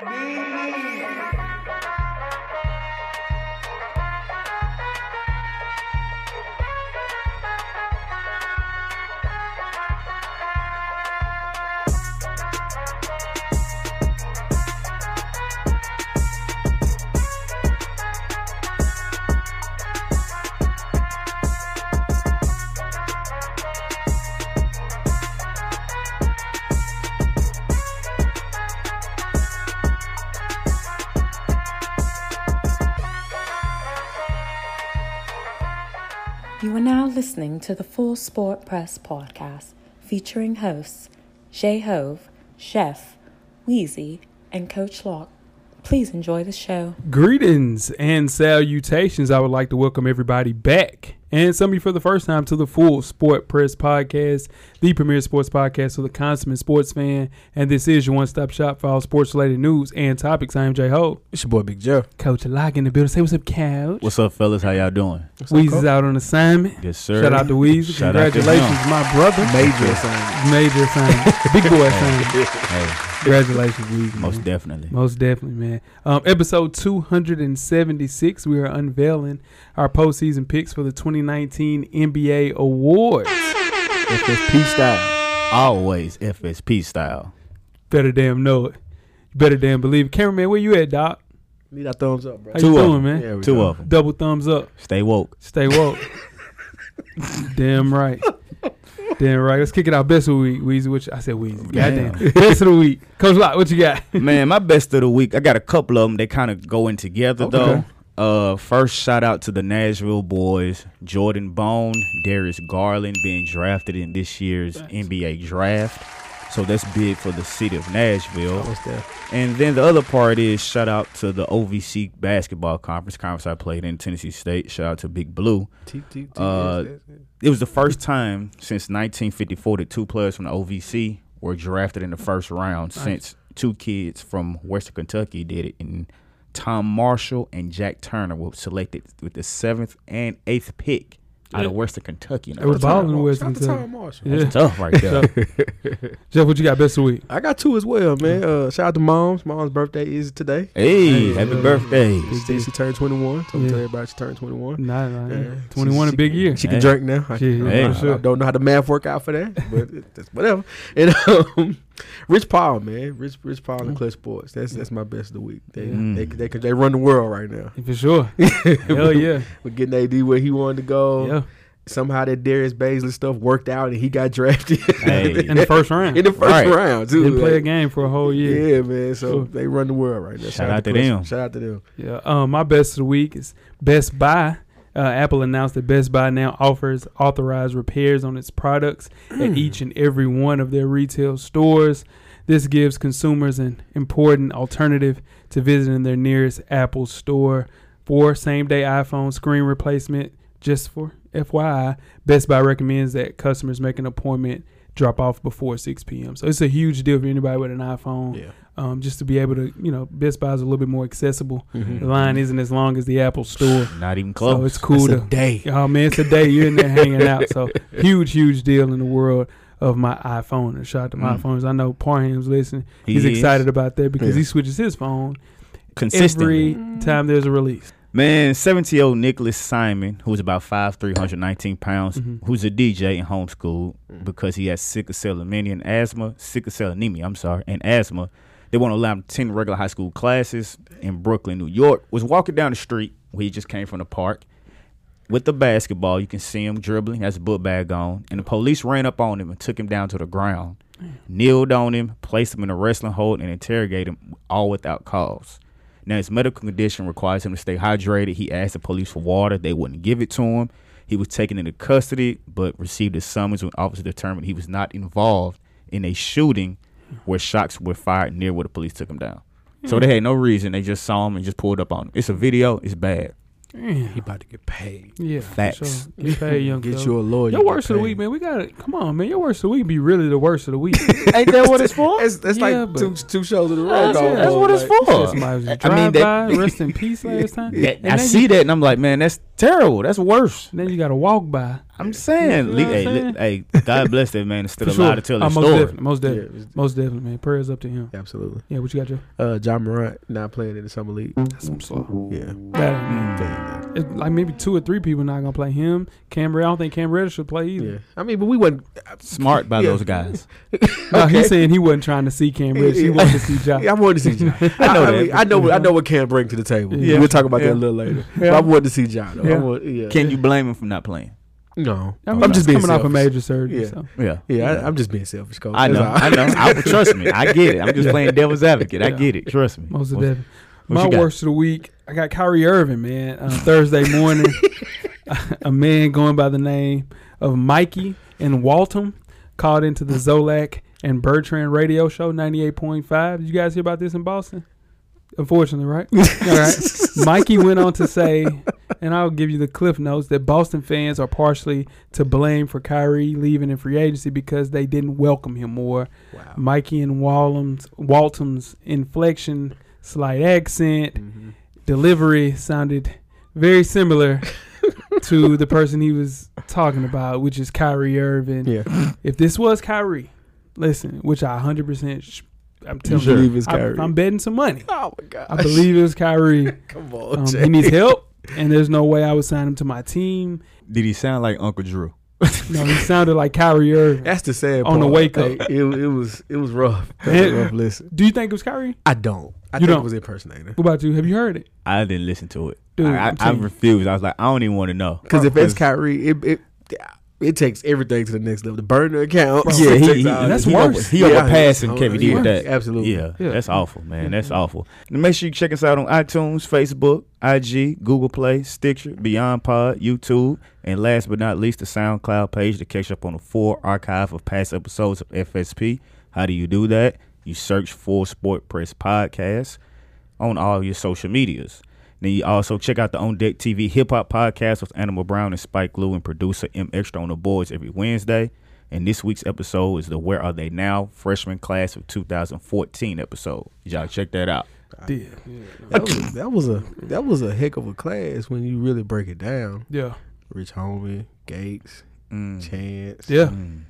You listening to the Full Sport Press podcast featuring hosts Jay Hove, Jeff, Weezy, and Coach Lock. Please enjoy the show. Greetings and salutations. I would like to welcome everybody back and some of you for the first time to the Full Sport Press Podcast, the premier sports podcast for the consummate sports fan. And this is your one stop shop for all sports related news and topics. I am Jay Ho. It's your boy Big Joe. Coach Lock in the building. Say what's up, Couch. What's up, fellas? How y'all doing? Weezy's out on assignment. Yes, sir. Shout out to Weezy. Shout out to Congratulations, my brother. Major assignment. Major assignment. Big boy assignment. Hey, Congratulations, Weezy. most man. definitely. Most definitely, man. Um, episode 276, we are unveiling our postseason picks for the 2019 NBA Awards. FSP style. Always FSP style. Better damn know it. Better damn believe it. Cameraman, where you at, Doc? Need that thumbs up, bro. How Two you doing, man? There we Two go. of them. Double thumbs up. Stay woke. Stay woke. damn right. Damn right. Let's kick it out. Best of the week, Weezy. Which I said Weezy. Goddamn. Damn. Best of the week. Coach Lock, what you got? Man, my best of the week. I got a couple of them. They kind of go in together Okay. though. Uh, first shout out to the Nashville boys, Jordan Bone, Darius Garland being drafted in this year's NBA draft. So that's big for the city of Nashville. And then the other part is shout out to the OVC basketball conference, conference I played in Tennessee State. Shout out to Big Blue. Uh. It was the first time since 1954 that two players from the OVC were drafted in the first round Nice. since two kids from Western Kentucky did it. And Tom Marshall and Jack Turner were selected with the seventh and eighth pick out of Yeah. Western Kentucky. in the It was first balling round. in West Shout out to Kentucky. Tom Marshall. Yeah. That's tough right there. Jeff, what you got best of the week? I got two as well, man. Uh, shout out to moms. Mom's birthday is today. hey, Hey, happy uh, birthday. She said she turned 21. So Yeah. tell everybody she turned 21. Nah, nah, Yeah. 21 She- a big year. She can drink now. I, Shit, I- Hey. I, for sure. don't know how the math work out for that, but it, that's whatever. And um, Rich Paul, man, Rich Rich Paul and Mm. Clutch Sports. That's that's my best of the week. They Mm. they they, they, they run the world right now. For sure. Hell yeah. We're getting AD where he wanted to go. Yeah. Somehow that Darius Bazley stuff worked out and he got drafted Hey. In the first round. in the first Right. round too. Didn't play a game for a whole year. Yeah, man. So Sure. they run the world right now. Shout out to Clutch. them. Shout out to them. Yeah. Um, my best of the week is Best Buy. Uh, Apple announced that Best Buy now offers authorized repairs on its products at each and every one of their retail stores. This gives consumers an important alternative to visiting their nearest Apple store for same day iPhone screen replacement. Just for FYI, Best Buy recommends that customers make an appointment drop off before 6 p.m. So it's a huge deal for anybody with an iPhone. Yeah. Um, just to be able to, you know, Best Buy is a little bit more accessible. Mhm. The line isn't as long as the Apple store. Not even close. So it's cool a to. day. Oh man, it's a day you're in there hanging out. So huge, huge deal in the world of my iPhone. And shout out to my Mm. iPhones. I know Parham's listening. He He's is excited about that because Yeah. he switches his phone consistently. every time there's a release. Man, 70 year old Nicholas Simon, who's about 5'3", 119 pounds, Mhm. who's a DJ and homeschooled Mm. because he has sickle cell anemia and asthma, sickle cell anemia, I'm sorry, and asthma. They won't allow him 10 regular high school classes in Brooklyn, New York. Was walking down the street where he just came from the park with the basketball. You can see him dribbling, has a book bag on, and the police ran up on him and took him down to the ground, kneeled on him, placed him in a wrestling hold, and interrogated him all without cause. Now his medical condition requires him to stay hydrated. He asked the police for water; they wouldn't give it to him. He was taken into custody, but received a summons when officers determined he was not involved in a shooting where shots were fired near where the police took him down. So hmm. they had no reason; they just saw him and just pulled up on him. It's a video. It's bad. Damn. He about to get paid. Yeah, for Facts. Sure. Get paid, young Get you a lawyer. Your worst of the week, man. We got it. Come on, man. Your worst of the week be really the worst of the week. Ain't that what it's for? That's, that's Yeah, like two, two shows in a row. That's, almost, that's what it's like- for. Somebody was a I mean, that- drive-by, rest in peace last time. That- And I see you- that and I'm like, man, that's Terrible. That's worse. Then you got to walk by. I'm saying, You know le- what I'm hey, saying? hey, God bless that man. Instead For of sure. allowed to tell Uh, his most story. definitely. Most definitely. it was- Most definitely, man. Prayers up to him. absolutely. Yeah, what you got, Joe? Uh, Ja Morant not playing in the summer league. That's some slow. Yeah. That, Mm. Yeah. it's like maybe two or three people not gonna play him. Cam Reddish, I don't think Cam Reddish should play either. Yeah. I mean, but we wasn't. Uh, Smart by Yeah. those guys. No, Okay. he's saying he wasn't trying to see Cam Reddish. He wanted to see Ja. Yeah, I wanted to see Ja. I know that. I know. I know what Cam bring to the table. Yeah. We'll talk about Yeah. that a little later. But I wanted to see Ja. Though. I Yeah. yeah. Can you blame him for not playing? No. I mean, I'm just being coming off a major surgery. Yeah. So. Yeah. Yeah, I, I'm just being selfish, coach. I know. I know. I, trust me. I get it. I'm just playing devil's advocate. I get it. Trust me. Most of What's- that. What My worst of the week, I got Kyrie Irving, man. Uh, Thursday morning, a man going by the name of Mikey in Waltham called into the Zolak and Bertrand radio show, 98.5. Did you guys hear about this in Boston? Unfortunately, right? All right. Mikey went on to say, and I'll give you the cliff notes, that Boston fans are partially to blame for Kyrie leaving in free agency because they didn't welcome him more. Wow. Mikey and Waltham's, Waltham's inflection, slight accent, Mhm. delivery sounded very similar to the person he was talking about, which is Kyrie Irving. Yeah. If this was Kyrie, listen, which I 100%, sh- I'm telling You you, believe it's I, Kyrie? I'm betting some money. Oh my god. I believe it was Kyrie. Come on, Um, Jay. he needs help, and there's no way I would sign him to my team. Did he sound like Uncle Drew? No, he sounded like Kyrie Irving. That's the sad On part. the wake up. it, it was it was rough. That was a rough listen. Do you think it was Kyrie? I don't. I You think don't? it was impersonator. What about you? Have you heard it? I didn't listen to it. Dude, I, I, I'm I telling you. refused. I was like, I don't even want to know. Because if it's Kyrie, it, it it takes everything to the next level. The burner account. Bro, yeah, he, he, that's he worse. Over, he Yeah, overpassing it's- Kevin D with that. Absolutely. Yeah, Yeah. that's awful, man. That's awful. And make sure you check us out on iTunes, Facebook, IG, Google Play, Stitcher, Beyond Pod, YouTube, and last but not least, the SoundCloud page to catch up on the full archive of past episodes of FSP. How do you do that? You search for Sport Press Podcast on all your social medias. Then you also check out the On Deck TV Hip Hop Podcast with Animal Brown and Spike Lee and producer M Extra on the boards every Wednesday. And this week's episode is the Where Are They Now freshman class of 2014 episode. Y'all check that out. Did. That was, that was a that was a heck of a class when you really break it down. Yeah. Rich Homie, Gates, Mm. Chance, Yeah. Mm.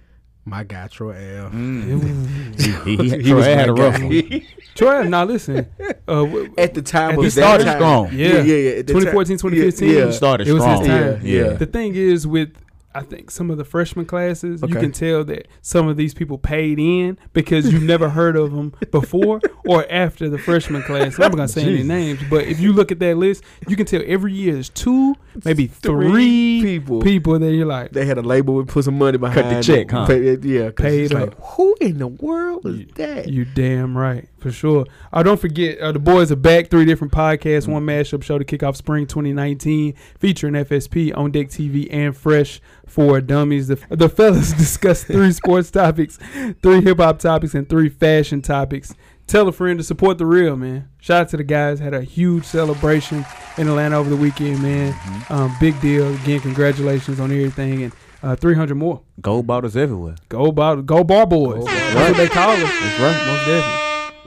My guy Troy L. Mm. He, he, he, He was Troy had a rough guy. one. Troy, now listen. Uh, At the time, At of the that started time- strong. Yeah. yeah, yeah. At the 2014, 2015. Yeah, He started It was his strong. time. Yeah, yeah. the thing is with I think some of the freshman classes, you can tell that some of these people paid in because you've never heard of them before or after the freshman class. I'm not gonna say any names, but if you look at that list, you can tell every year there's two, maybe three, people. people that you're like, They had a label and put some money behind the check, it. huh? Pay- yeah, 'cause Paid like, who in the world is You- that? You damn right, for sure. Oh, don't forget, uh, the boys are back. Three different podcasts, one mashup show to kick off spring 2019, featuring FSP on Deck TV and Fresh for Dummies. The, the fellas discuss three sports topics, three hip hop topics, and three fashion topics. Tell a friend to support the real man. Shout out to the guys. Had a huge celebration in Atlanta over the weekend, man. Um, big deal. Again, congratulations on everything and uh, 300 more. Gold bottles everywhere. Go bar, go bar boys. Go Bar That's what they call us. That's right. Most definitely.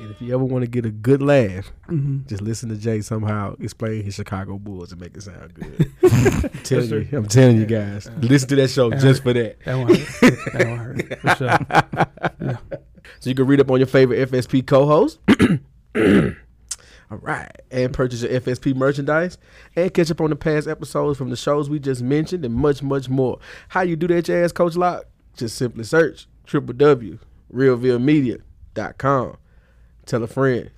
And if you ever want to get a good laugh, hmm just listen to Jay somehow explain his Chicago Bulls and make it sound good. I'm telling you, I'm telling you guys, listen to that show Yeah. just for that. That one hurt. that one hurt. For sure. So you can read up on your favorite FSP co-host. All right, and purchase your FSP merchandise and catch up on the past episodes from the shows we just mentioned and much, much more. How you do that, your ass, Coach Lock? Just simply search www.realvillemedia.com. Tell a friend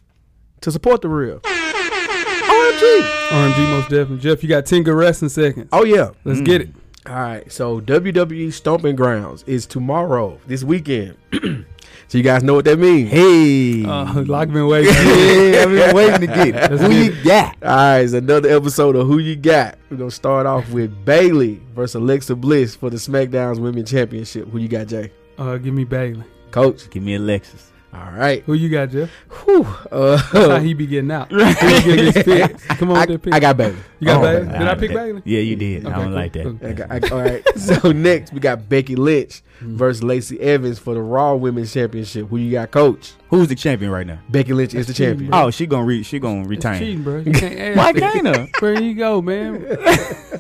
to support the real. OMG. RMG most definitely. Jeff, you got 10 good wrestling seconds. Oh yeah. Let's get it. All right, so WWE Stomping Grounds is tomorrow, this weekend. so you guys know what that means. Hey. Uh, Lock been waiting. yeah, I've been waiting to get it. Who get you got? All right, it's another episode of Who You Got. We're gonna start off with Bayley versus Alexa Bliss for the SmackDown's Women's Championship. Who you got, Jay? Uh, give me Bayley. Coach. Give me Alexis. All right. Who you got, Jeff? Whew. Uh, That's how he be getting out. He be getting his picks. Come on I, with pick. I got Bayley. you got Oh, Bayley? Did I pick Bayley? Yeah, you did. Okay, I don't cool, like that. cool. I got, I, all right. So next we got Becky Lynch versus Lacey Evans for the Raw Women's Championship. Who you got, Coach? Who's the champion right now? Becky Lynch is the cheating, champion. bro. Oh, she gonna re- she gonna It's retain. cheating, bro. You can't ask. Why can't her? Where you go, man?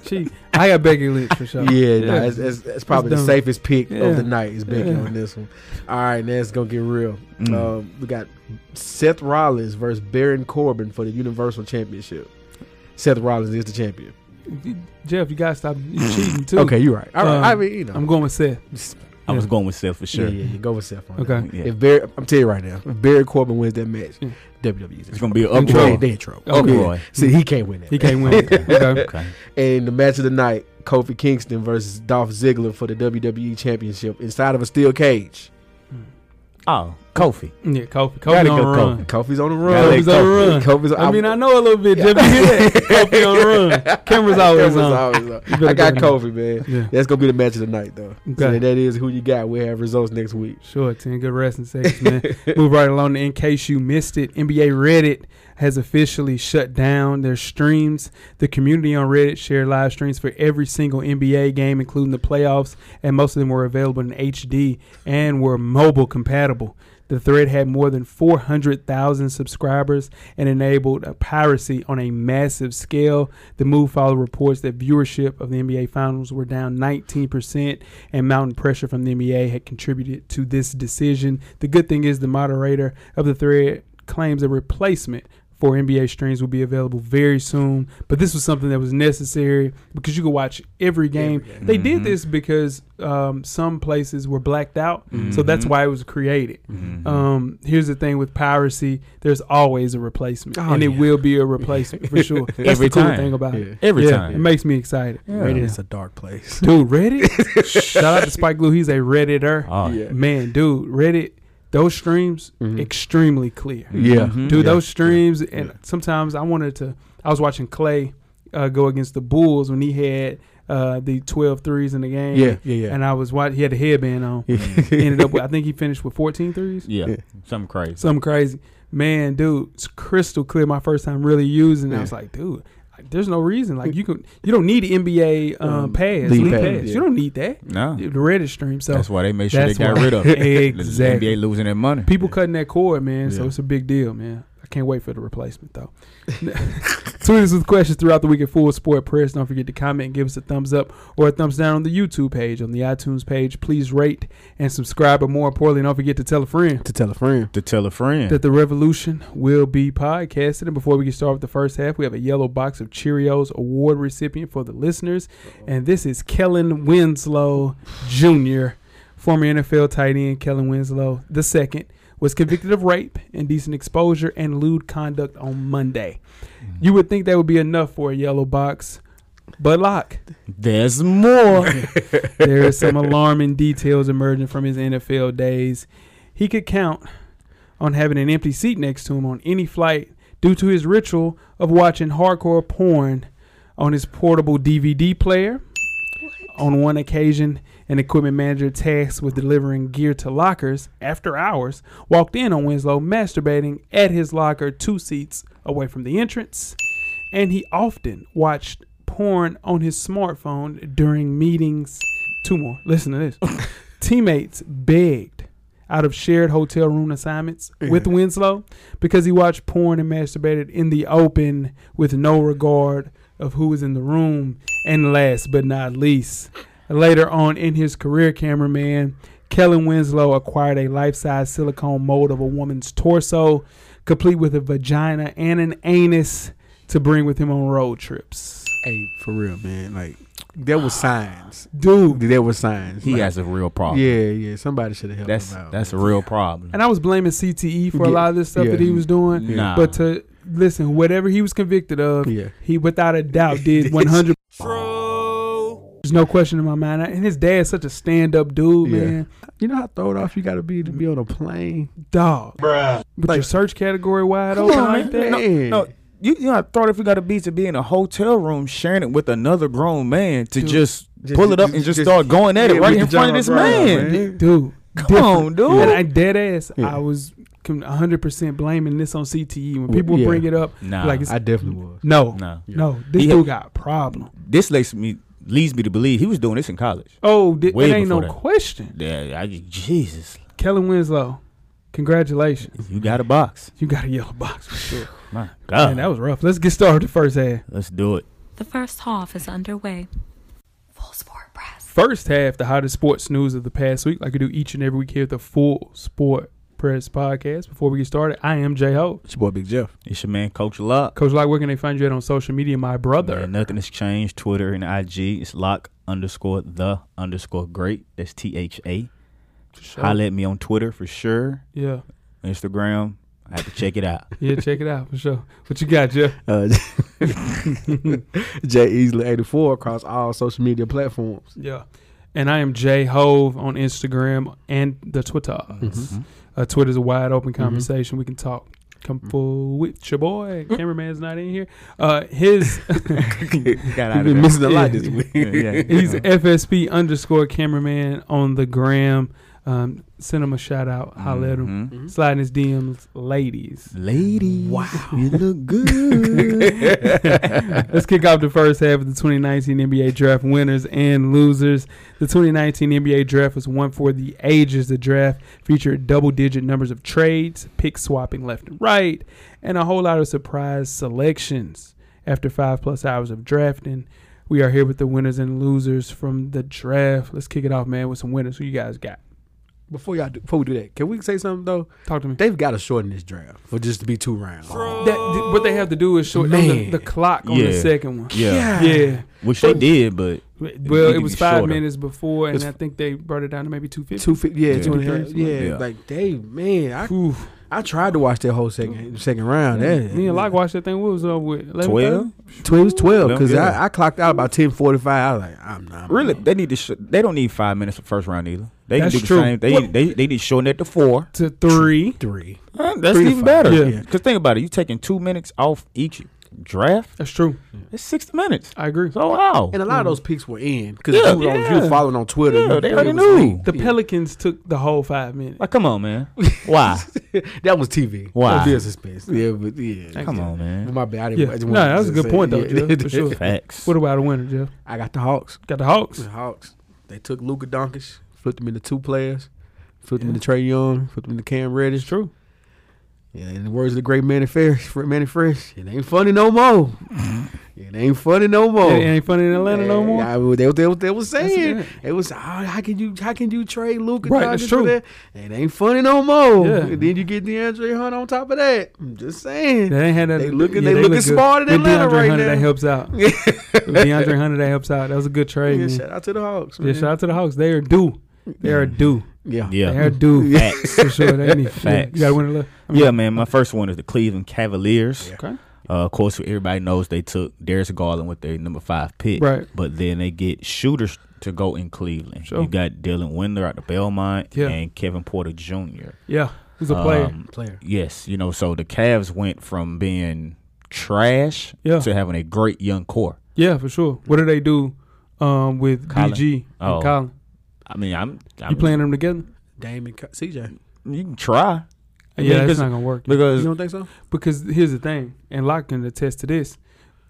Cheat. I got Becky Lynch for sure. Yeah, Yeah. nah, it's, it's, it's probably It's the safest pick Yeah. of the night is Becky Yeah. on this one. All right, now it's gonna get real. Mm. Um, we got Seth Rollins versus Baron Corbin for the Universal Championship. Seth Rollins is the champion. Jeff, you gotta stop cheating too. Okay, you're right. All right, Um, I mean, you know, I'm going with Seth. I was going with Seth for sure. yeah, yeah, you go with Seth. On Okay. that. Yeah. If Barry, I'm telling you right now, if Baron Corbin wins that match, mm. Yeah. WWE is It's gonna be an In They, trouble. uproar. they in trouble. Okay. Uproar. See, he can't win that. He can't win. okay. Okay. And the match of the night, Kofi Kingston versus Dolph Ziggler for the WWE Championship inside of a steel cage. Oh, Kofi. Yeah, Kofi. Kofi Gotta on go the run. Kofi's on the run. Kofi's on the run. Kofi's on, I mean, I know a little bit. Jeff, you? Kofi on the run. Camera's always Cameras on. always on. I got go Kofi, man. Yeah. That's gonna be the match of the night, though. So that is who you got. We have results next week. Sure, 10 good resting seconds, man. Move right along. In case you missed it, NBA Reddit has officially shut down their streams. The community on Reddit shared live streams for every single NBA game, including the playoffs, and most of them were available in HD and were mobile compatible. The thread had more than 400,000 subscribers and enabled a piracy on a massive scale. The move followed reports that viewership of the NBA Finals were down 19%, and mountain pressure from the NBA had contributed to this decision. The good thing is, the moderator of the thread claims a replacement for NBA streams will be available very soon. But this was something that was necessary because you could watch every game. Every game. They did Mhm. this because um, some places were blacked out, so that's why it was created. Mhm. Um, here's the thing with piracy: there's always a replacement, Oh, and it will be a replacement for sure. That's Every the cool time. thing about it. Every yeah, time. it makes me excited. Yeah. Reddit is a dark place. Dude, Reddit. Shout out to Spike Lee. He's a redditor. Oh, Yeah. Man, dude, Reddit. Those streams Mhm. extremely clear. Yeah. Mhm. Dude, Yeah. those streams, and Yeah. sometimes I wanted to. I was watching Klay uh, go against the Bulls when he had uh, the 12 threes in the game. Yeah, yeah, yeah. And I was watching. He had a headband on. Yeah. Ended up with. I think he finished with 14 threes. Yeah. Yeah. Something crazy. Something crazy. Man, dude, it's crystal clear. My first time really using it. I was like, dude, like, there's no reason. Like you can, you don't need an NBA um, Um, pass, league league pass, pass. yeah. You don't need that. no. The Reddit stream. So that's why they made sure they got why- rid of it. Exactly. The NBA losing their money. people cutting that cord, man. So it's a big deal, man. I can't wait for the replacement though. Tweet us with questions throughout the week at Full Sport Press. Don't forget to comment and give us a thumbs up or a thumbs down on the YouTube page, on the iTunes page. Please rate and subscribe, but more importantly, don't forget to tell a friend to tell a friend. To tell a friend. that the revolution will be podcasted. And before we get started with the first half, we have a yellow box of Cheerios award recipient for the listeners. And this is Kellen Winslow Jr., former NFL tight end Kellen Winslow the second, was convicted of rape, indecent exposure, and lewd conduct on Monday. Mm. You would think that would be enough for a yellow box, but lock. There's more. there is some alarming details emerging from his NFL days. He could count on having an empty seat next to him on any flight due to his ritual of watching hardcore porn on his portable DVD player. On one occasion, an equipment manager tasked with delivering gear to lockers after hours walked in on Winslow masturbating at his locker two seats away from the entrance. And he often watched porn on his smartphone during meetings. Two more. Listen to this. Teammates begged out of shared hotel room assignments with Winslow because he watched porn and masturbated in the open with no regard of who was in the room. And last but not least, later on in his career, cameraman Kellen Winslow acquired a life-size silicone mold of a woman's torso, complete with a vagina and an anus, to bring with him on road trips. Hey, for real, man. Like there was signs. Dude, There were signs. he Like, has a real problem. Yeah, yeah. Somebody should have helped That's him out. that's a real problem. and I was blaming CTE for a lot of this stuff yeah. that he was doing. Nah. But to listen, whatever he was convicted of, Yeah. he without a doubt did 100. There's no question in my mind. And his dad's such a stand up dude, Yeah. man. You know how thrown off you got to be to be on a plane. Dog. With Like- your search category wide Come open on, like that. man. no, you you know, I thought if we got a beat to be in a hotel room sharing it with another grown man to Dude. just, Just- pull it up just- and just, just- start going at yeah, it right in front of this man. man. Dude. Come different. on, dude. And I dead ass. Yeah. I was 100% blaming this on CTE. When people Yeah. bring it up, Nah, like it's I definitely was. no, no. no, this He dude had- got a problem. This leads me leads me to believe he was doing this in college. Oh, th- it ain't no that. question. Yeah, I, Jesus, Kellen Winslow, congratulations. you got a box. You got a yellow box for sure. My God, Man, that was rough. Let's get started the first half. let's do it. The first half is underway. Full Sport Press. First half, the hottest sports news of the past week, like we do each and every week here at the Full Sport Press podcast. Before we get started, I am J Ho. It's your boy Big Jeff. It's your man, Coach Lock. Coach Lock, where can they find you at on social media, my brother? Man, nothing has changed. Twitter and IG. It's Lock underscore the underscore great. That's T H A. For sure. Holla at me on Twitter for sure. Yeah, Instagram. I have to check it out. yeah, check it out for sure. What you got, Jeff? Uh, Jay Easley eighty four across all social media platforms. Yeah. And I am J Hove on Instagram and the Twitter. Mhm. Uh, Twitter's a wide open Mm-hmm. conversation. We can talk. Come full with your boy. Cameraman's not in here. Uh, his Got out of been missing a lot this week. Yeah, yeah. he's FSP underscore cameraman on the gram. Um, send him a shout out. Holla at him. Mhm. Slide in his DMs, ladies. Ladies, Wow. you look good. Let's kick off the first half of the 2019 NBA draft winners and losers. The 2019 NBA draft was one for the ages. The draft featured double digit numbers of trades, pick swapping left and right, and a whole lot of surprise selections. After five plus hours of drafting, we are here with the winners and losers from the draft. Let's kick it off, man, with some winners. Who you guys got? Before y'all do, before we do that, can we say something though? Talk to me. They've got to shorten this draft for just to be two rounds. That, what they have to do is shorten the, the clock on the second one. Yeah. Yeah. Which they did, but Well, need it was five shorter. minutes before, and It's- I think they brought it down to maybe two fifty. Two fifty, yeah, Yeah. two and a half, Yeah. yeah. Yeah. Like they, man, I I tried to watch that whole second second round. That, Me and Lock watched that thing. What was up with 11:30? twelve. Twelve, it was twelve because Yeah. I, I clocked out about ten forty five. I was like, I'm not Really, they need to. Sh- they don't need five minutes for first round either. They That's can do the true. same. They What- they they need to shorten it to four. to three. three. Uh, that's Three even five. better. Yeah. Because think about it. you're taking two minutes off each draft. That's true. It's sixty minutes. I agree. So wow. And a lot of those picks were in because Yeah. if, you was on- if you was Yeah. following on Twitter, Yeah, you- they it already was knew. leaked. The Yeah. Pelicans took the whole five minutes. like, come on, man. Why? that was TV. Why? That was suspense. Yeah, but yeah. Thank come on, man. My bad. I didn't, Yeah. I just No, wanted that to was a good say- point, though, yeah. Jeff, for sure. Facts. What about a winner, Jeff? I got the Hawks. Got the Hawks. The Hawks. They took Luka Doncic, flipped him into two players, flipped him Yeah. into Trae Young, flipped him into Cam It's Reddish. true. Yeah, in the words of the great Mannie Fresh, Mannie Fresh, it ain't funny no more. Mm-hmm. it ain't funny no more. It ain't funny in Atlanta no more. Yeah, they, they, they, they was saying it. was oh, how can you how can you trade Luka Right, that's Doncic true. for that? It ain't funny no more. Yeah. And then you get DeAndre Hunt on top of that. I'm just saying. They ain't had that. They looking- yeah, they looking look good. smart in With Atlanta DeAndre right Hunter, now. That helps out. DeAndre Hunter, that helps out. That was a good trade. Yeah, man. shout out to the Hawks. Yeah, shout out to the Hawks. They are due. They are due. Yeah. They are Yeah. due. Facts. For sure. They need Facts. You got to win a little. I mean, Yeah, man. My first one is the Cleveland Cavaliers. Yeah. Okay. Uh, of course, everybody knows they took Darius Garland with their number five pick. Right. But then they get shooters to go in Cleveland. Sure. You got Dylan Windler out the Belmont Yeah. and Kevin Porter Jr. Yeah. He's a player. Um, Player. Yes, you know, so the Cavs went from being trash Yeah. to having a great young core. Yeah, for sure. What do they do um, with Collin. DG and Oh. Collin? I mean, I'm, I'm You playing them together? Dame and CJ. You can try I mean, yeah, it's not gonna work. Because You because don't think so? Because here's the thing, and Lock can attest to this.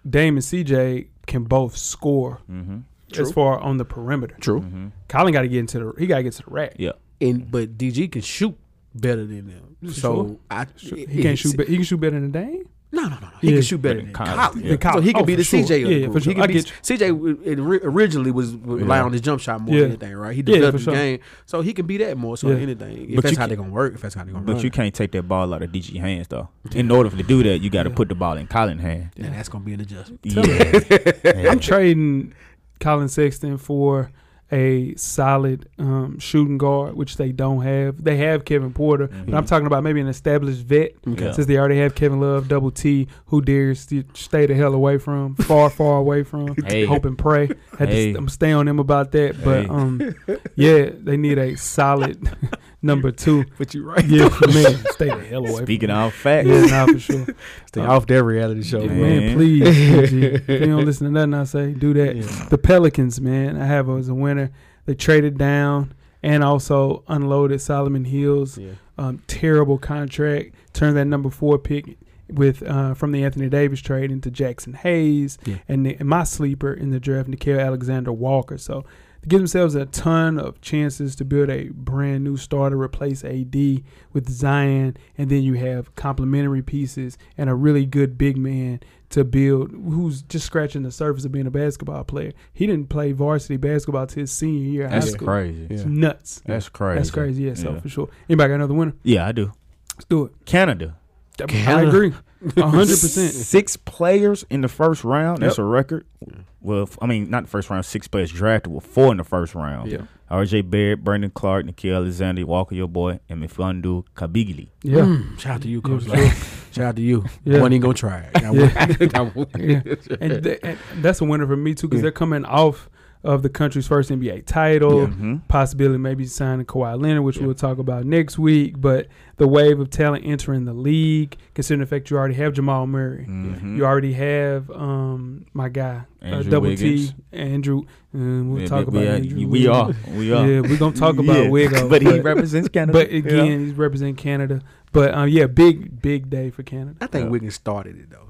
Dame and CJ can both score hmm as far on the perimeter. True. hmm Collin got to get into the he got to get to the rack. Yeah. And but DG can shoot better than them. So sure. I He can't shoot. Be- he can shoot better than Dame. No, no, no, no. He Yeah. can shoot better Better than than Collin. Collin, Yeah. yeah. So he can Oh, be the oh, sure. CJ. of the Yeah, yeah, for sure. He can I be get. CJ. w- it ri- originally was rely on his jump shot more Yeah. than anything, right? He Yeah, developed for his sure. game, so he can be that more so Yeah. than anything. If But that's how they're gonna work, if that's how they're gonna But run, you can't take that ball out of DG hands though. In order to do that, you got to Yeah. put the ball in Collin's hand. And that's gonna be an adjustment. Yeah. I'm trading Collin Sexton for a solid um, shooting guard, which they don't have. They have Kevin Porter, but I'm talking about maybe an established vet. Okay. Since they already have Kevin Love, Double T, who dares st- stay the hell away from, far, far away from. Hey. Hope and pray. Had Hey. to, I'm stay on them about that, but Hey. um, yeah, they need a solid number two. But you right. Yeah, for me, stay the hell away. Speaking from of facts, them. yeah, nah, for sure. Stay off that reality show, Yeah, man, Man. please, PG. if you don't listen to nothing I say, do that. Yeah. The Pelicans, man, I have as a winner. They traded down and also unloaded Solomon Hills. Yeah. Um, terrible contract. Turned that number four pick with uh, from the Anthony Davis trade into Jaxson Hayes, Yeah. and, the, and my sleeper in the draft, Nickeil Alexander Walker. So to give themselves a ton of chances to build a brand new starter, replace AD with Zion, and then you have complementary pieces and a really good big man to build who's just scratching the surface of being a basketball player. He didn't play varsity basketball till his senior year of high That's school. crazy. It's Yeah. nuts. That's crazy. That's crazy. Yeah, so Yeah. for sure. Anybody got another winner? Yeah, I do. Let's do it. Canada. I agree. A hundred percent. Six players in the first round. That's Yep. a record. Well, I mean, not the first round. Six players drafted with four in the first round. Yeah. R.J. Barrett, Brandon Clarke, Nickeil Alexander, Walker, your boy, and Mfiondu Kabengele. Yeah. Mm, shout out to you, Coach. for Love. Shout out to you. Yeah. One ain't gonna try it. Yeah. won't- I won't. Yeah. And, th- and that's a winner for me too because Yeah. they're coming off of the country's first NBA title. Yeah. Mm-hmm. Possibility maybe signing Kawhi Leonard, which Yeah. we'll talk about next week. But the wave of talent entering the league, considering the fact you already have Jamal Murray, Mm-hmm. you already have um my guy uh, Double Wiggins. T Andrew. Um, we'll Yeah, talk we, about are, Andrew. we are. We are. Yeah, we're gonna talk about Yeah. Wiggo, but he represents Canada. But Yeah. again, he's representing Canada. But um, yeah, big big day for Canada. I think Yeah. Wiggins started it though.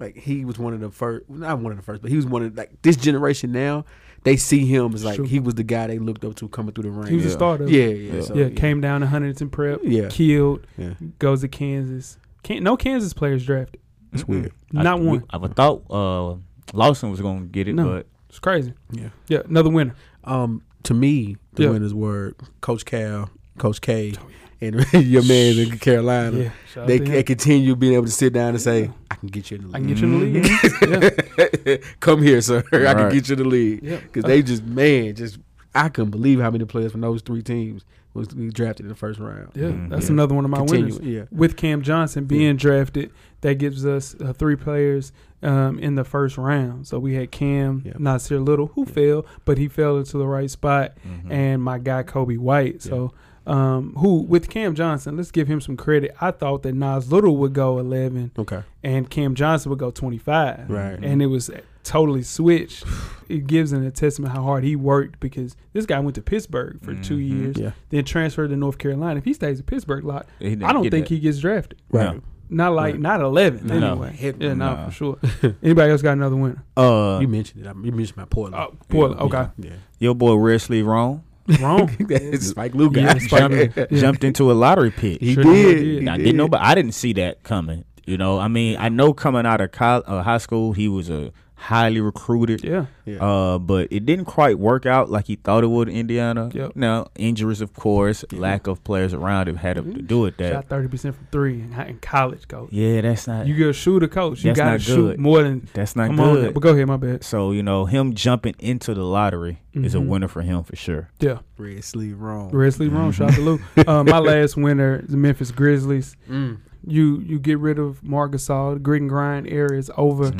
Like he was one of the first, not one of the first, but he was one of like this generation now. They see him as like True. he was the guy they looked up to coming through the ring. He was a starter. yeah, yeah, Yeah. so, yeah, came down to Huntington Prep, Yeah. killed, Yeah, goes to Kansas. Can, no Kansas players drafted. it's Mm-mm. weird. I- Not we- one. I would thought uh, Lawson was going to get it, No. but It's crazy. Yeah. Yeah, another winner. Um, to me, the Yeah. winners were Coach Cal, Coach K, and your man in Carolina. Yeah, They, they continue being able to sit down and say, Yeah. "I can get you in the I can get you in the league. yeah, Come here, sir. I can Right. get you in the league." yeah. Because they just man, just I couldn't believe how many players from those three teams was drafted in the first round. yeah, Mhm. that's Yeah. another one of my Continue, winners. yeah. With Cam Johnson being drafted, that gives us uh, three players um, in the first round. So we had Cam, Yeah. Nassir Little, who Yeah. fell, but he fell into the right spot, Mhm. and my guy Coby White. So, um, who with Cam Johnson, let's give him some credit. I thought that Nas Little would go 11 Okay. and Cam Johnson would go 25. Right. And it was totally switched. It gives an a testament how hard he worked because this guy went to Pittsburgh for two Mhm. years, Yeah. then transferred to North Carolina. If he stays at Pittsburgh, a lot, I don't think that. he gets drafted. Right. No. Not like Right. not 11 No. anyway. Heck yeah, no, no. for sure. Anybody else got another winner? Uh, You mentioned it. I- You mentioned my Portland. Oh, Portland. Okay, Yeah. your boy Red Sleeve Wrong wrong. That's Spike Lee Yeah. Spike jumped, Yeah. jumped into a lottery pit. He Sure did. did. He I did. didn't know, but I didn't see that coming. You know, I mean, I know coming out of col- uh, high school, he was a highly recruited. Yeah, Yeah. Uh, but it didn't quite work out like he thought it would in Indiana. Yep. Now injuries, of course, lack of players around him had to do with that. shot 30 percent from three in, in college, coach. Yeah, that's not. You get a shooter, coach. You got to not shoot good. more than. that's not Come on, good. but go ahead. My bad. So you know, him jumping into the lottery is a Mhm. winner for him for sure. Yeah, Red sleeve wrong. Red Sleeve wrong. Shout out to Lou. Uh, my last winner is the Memphis Grizzlies. Mm. You you get rid of Marc Gasol. The grit and grind era is over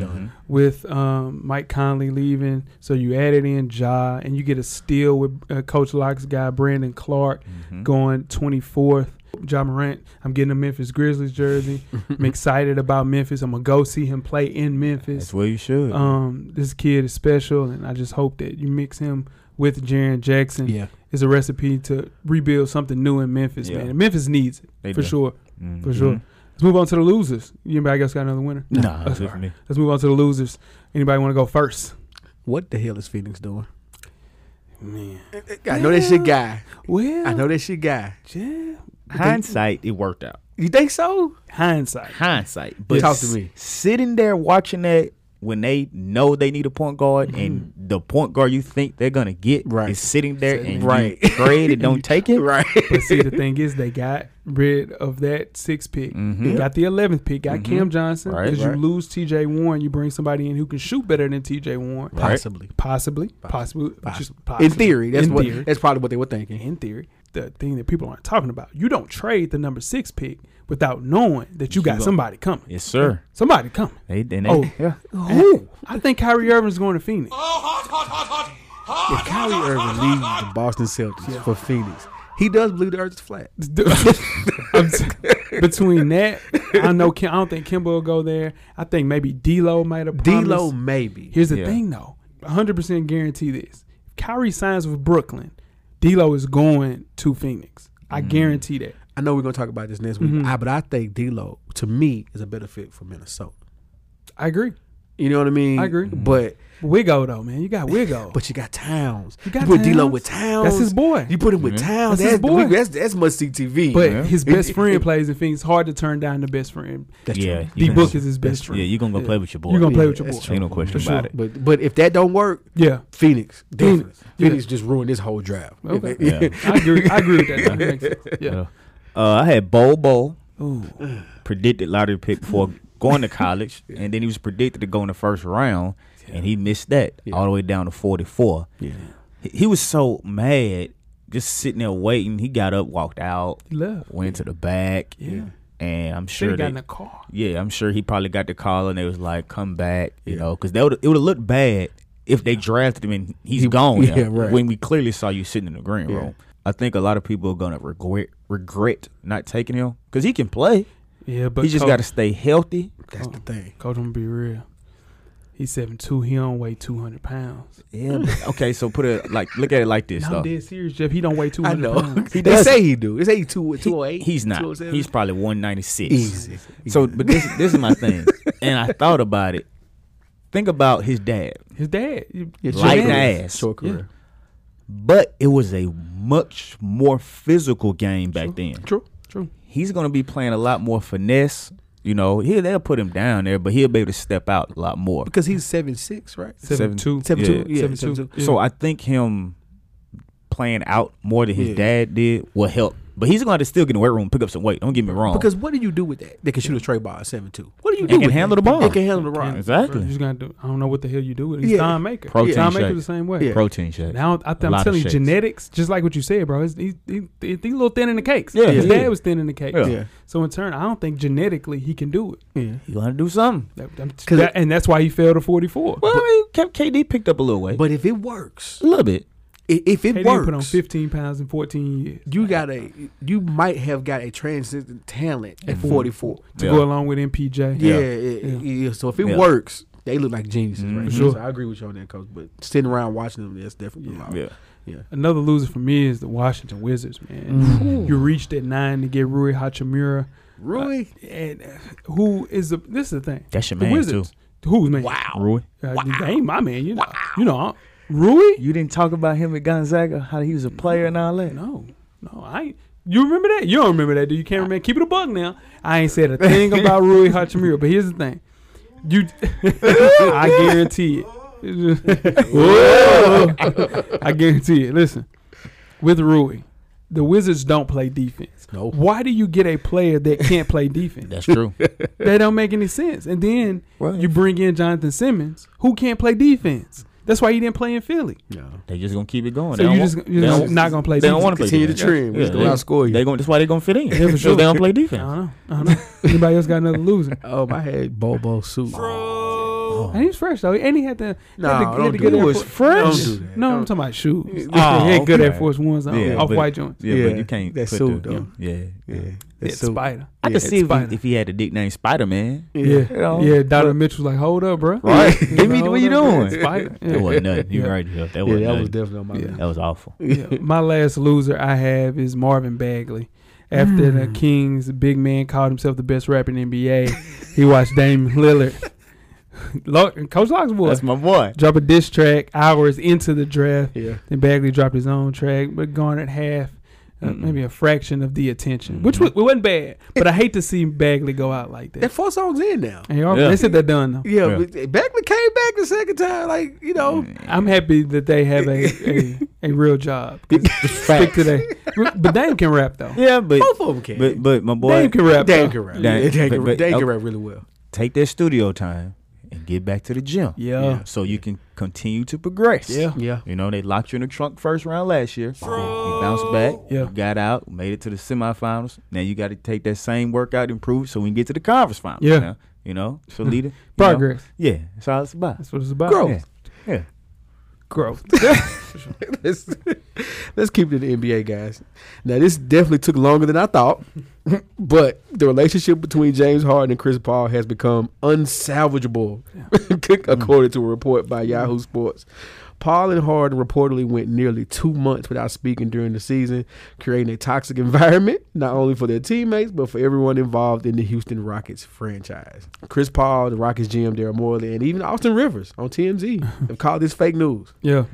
with um, Mike Conley leaving. So you added in Ja, and you get a steal with uh, Coach Lock's guy Brandon Clarke Mhm. going 24th. Ja Morant. I'm getting a Memphis Grizzlies jersey. I'm excited about Memphis. I'm gonna go see him play in Memphis. That's where you should. Um, this kid is special, and I just hope that you mix him with Jaren Jackson. Yeah. Is a recipe to rebuild something new in Memphis, Yeah. man. And Memphis needs it They for do. sure, Mhm. for sure. Let's move on to the losers. Anybody else got another winner? Nah, Let's, just me. let's move on to the losers. Anybody want to go first? What the hell is Phoenix doing? Man, I know that shit guy. well, I know that shit guy. Yeah. Hindsight, it worked out. You think so? Hindsight. Hindsight, but Talk to me. Sitting there watching that when they know they need a point guard and the point guard you think they're gonna get Right. is sitting there Sitting and there. Right. you trade and don't take it. Right. But see, the thing is, they got rid of that six pick. Mhm. They got the 11th pick. Got Mhm. Cam Johnson. Right, Because right. you lose T.J. Warren, you bring somebody in who can shoot better than T.J. Warren. Right. Possibly. Possibly, possibly, Possibly. just In theory, that's In what. theory. That's probably what they were thinking. in theory, the thing that people aren't talking about, you don't trade the number six pick without knowing that you You got go- somebody coming. Yes, sir. Somebody coming. They, and they, Oh. yeah. Who? I think Kyrie Irving's going to Phoenix. Oh, hot, hot, hot, hot. hot If Kyrie Irving leaves the Boston Celtics for Phoenix, he does believe the Earth is flat. T- Between that, I know Kim, I don't think Kemba will go there. I think maybe D'Lo might have. promised. D'Lo maybe. Here's the Yeah. thing, though. 100 percent guarantee this. If Kyrie signs with Brooklyn, D'Lo is going to Phoenix. I Mm. guarantee that. I know we're gonna talk about this next week, Mhm. I, but I think D'Lo to me is a better fit for Minnesota. I agree. You know what I mean? I agree. But Wigo though, man, you got Wigo. but you got Towns. You got put D'Lo with Towns. That's his boy. You put him with Mhm. Towns. That's his boy. that's that's must see TV. But Yeah. his best friend plays in Phoenix. Hard to turn down the best friend. that's yeah, true. D Book is his best friend. Yeah, you're gonna go Yeah. play with your boy. You gonna play Yeah, with your boy. true. Ain't no question For about sure. it. But but if that don't work, Yeah. Phoenix definitely. Yeah. Phoenix just ruined this whole draft. Okay. Yeah. I agree. I agree with that. That. Yeah. Yeah. Uh, I had Bol Bol Ooh. predicted lottery pick before going to college, and then he was predicted to go in the first round, and he missed that Yeah. all the way down to forty four. Yeah. He, he was so mad, just sitting there waiting. He got up, walked out, He left. went to the back, Yeah. and I'm sure have got they, in the car. yeah, I'm sure he probably got the call, and they was like, "Come back," you Yeah. know, because they would it would have looked bad if they drafted him and he's He- gone. yeah, now, right. When we clearly saw you sitting in the green Yeah. room. I think a lot of people are gonna regret regret not taking him because he can play. Yeah, but he just got to stay healthy. That's the oh, thing. Coach, I'm gonna be real. He's seven two. He don't weigh two hundred pounds. Yeah. but- okay, so put it like look at it like this No, though. I'm dead serious, Jeff. He don't weigh two I hundred know. pounds. they does. say he do. They say he two He- two oh eight. he's not. Oh he's probably 196. easy. So, but this this is my thing, and I thought about it. Think about his dad, His dad, you- Yeah, light short- ass. Short career. But it was a much more physical game back then. True. True. He's gonna be playing a lot more finesse. You know, he they'll put him down there, but he'll be able to step out a lot more. Because he's seven six, right? seven Seven- two. Seven Yeah. two. Yeah, Seven seven two. two. Yeah. So I think him playing out more than his Yeah. dad did will help. But he's going to still get in the weight room, and pick up some weight. Don't get me wrong. Because what do you do with that? They can shoot a straight ball at seven two. What do you And do? can with handle that? the ball. They can handle the rock. Exactly. You just gotta do. I don't know what the hell you do with it. He's Yeah. Thon Maker. Protein Thon Maker's shake. the same way. Yeah. protein shake. Now I, A I'm telling you, shakes. genetics, just like what you said, bro. He's, he, he, he, he a little thin in the cakes. Yeah. his Yeah. dad was thin in the cakes. Yeah. Yeah. So in turn, I don't think genetically he can do it. Yeah. He going to do something. That- that- and that's why he fell to 44. Well, I mean, KD picked up a little weight. But if it works, a little bit. I- if it KD works, put on 15 pounds in 14 years you got a you might have got a transcendent talent at Mhm. 44. to Yeah. go along with MPJ. Yeah, Yeah. it- Yeah. yeah. So if it Yeah. works, they look like geniuses, Mhm. right? For So sure. I agree with you on that, coach. But sitting around watching them, that's definitely Yeah. loud. Yeah. Yeah. Another loser for me is the Washington Wizards, man. You reached at nine to get Rui Hachimura. Rui, And uh, who is the, this is the thing. That's your The man, Wizards. Who's man? wow. too. Rui. Uh, They ain't my man. You know. You know. Rui? You didn't talk about him at Gonzaga, how he was a player and all that. No, no, I. You remember that? You don't remember that, do you? Can't remember. Keep it a bug now. I ain't said a thing about Rui Hachimura, but here's the thing. You, I guarantee it. I guarantee it. Listen, with Rui, the Wizards don't play defense. No. Why do you get a player that can't play defense? That's true. that don't make any sense. And then Well, you bring in Jonathan Simmons, who can't play defense. That's why he didn't play in Philly. No. They just gonna keep it going. So They you don't just want- you're they just don't- not gonna play They don't defense. want to play Continue to defense. trend. We're Yeah, just gonna they- outscore you. They going. That's why they gonna fit in. Yeah, for sure. They don't play I defense. don't know. I don't know. Anybody else got another loser? Um, I had Bol Bol suit. And he's fresh though, and he had to. No, had to, don't had to do get that. Air Was Force- fresh? No, Don't do that. no, I'm talking about shoes. Oh, he had oh, good okay. Air Force Ones on, Yeah, off white joints. Yeah, Yeah, but you can't that put suit, the, though. Yeah, Yeah, Yeah, that suit. Spider. I Yeah, could see if he, if he had the nickname Spider Man. Yeah, Yeah. yeah. know, Donovan Mitchell was like, "Hold up, bro. Right. Give me what you doing. Spider. Yeah. That wasn't nothing. You Yeah. right. Yeah, that Yeah, wasn't that was definitely on my list. That was awful. Yeah. My last loser I have is Marvin Bagley. After the mm. Kings, big man called himself the best rapper in the NBA. he watched Damian Lillard, Lo- Coach Lock's boy, That's my boy. drop a diss track hours into the draft. Yeah. Then Bagley dropped his own track, but garnered half, uh, maybe a fraction of the attention, which Mhm. was, it wasn't bad. But I hate to see Bagley go out like That that. four songs in now. And he Yeah. They said they're done though. Yeah, Yeah. Bagley came back the second time. Like you know, I'm happy that they have a a, a real job. Stick to that. But Dame can rap though. Yeah, but both of them can. but but my boy, Dame can rap. Dame though. can rap. Dame- Dame, Dame, but- can, but- Dame can rap really well. take that studio time and get back to the gym. Yeah. So you can continue to progress. Yeah. Yeah. You know, they locked you in the trunk first round last year. You bounced back. Yeah. You got out, made it to the semifinals. Now you got to take that same workout, improve, so we can get to the conference finals. Yeah. now. You know, so leader. you know? Progress. Yeah. That's all it's about. That's what it's about. Growth. Yeah. Yeah. Growth. let's, let's keep it in the NBA, guys. Now, this definitely took longer than I thought, but the relationship between James Harden and Chris Paul has become unsalvageable, according mm. to a report by mm. Yahoo Sports. Paul and Harden reportedly went nearly two months without speaking during the season, creating a toxic environment not only for their teammates but for everyone involved in the Houston Rockets franchise. Chris Paul, the Rockets GM Daryl Morey, and even Austin Rivers on TMZ have called this fake news. Yeah.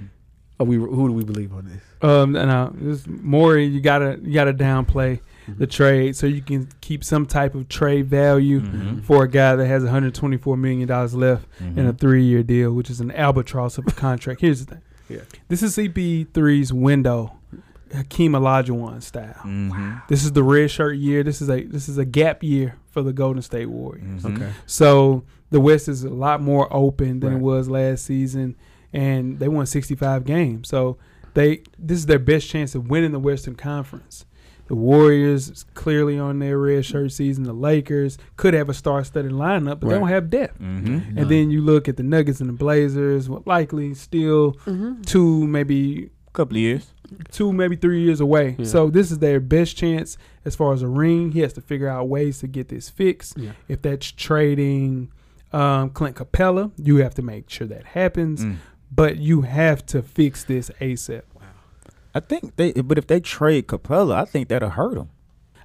Are we who do we believe on this? Um, and uh, this Morey, you gotta you gotta downplay Mm-hmm. the trade so you can keep some type of trade value Mhm. for a guy that has 124 million dollars left in a Mhm. three-year deal, which is an albatross of a contract. Here's the thing: Yeah. this is CP3's window, Hakeem Olajuwon style. Mhm. This is the red shirt year. This is a this is a gap year for the Golden State Warriors. Mhm. Okay. So the West is a lot more open than Right. it was last season, and they won 65 games. So they this is their best chance of winning the Western Conference. The Warriors is clearly on their red shirt season. The Lakers could have a star-studded lineup, but they don't have depth. Mhm. And then you look at the Nuggets and the Blazers, well, likely still two, maybe a couple of years. two, maybe three years away. Yeah. So this is their best chance as far as a ring. He has to figure out ways to get this fixed. Yeah. If that's trading um, Clint Capela, you have to make sure that happens. Mm. But you have to fix this ASAP. I think they, but if they trade Capela, I think that'll hurt them.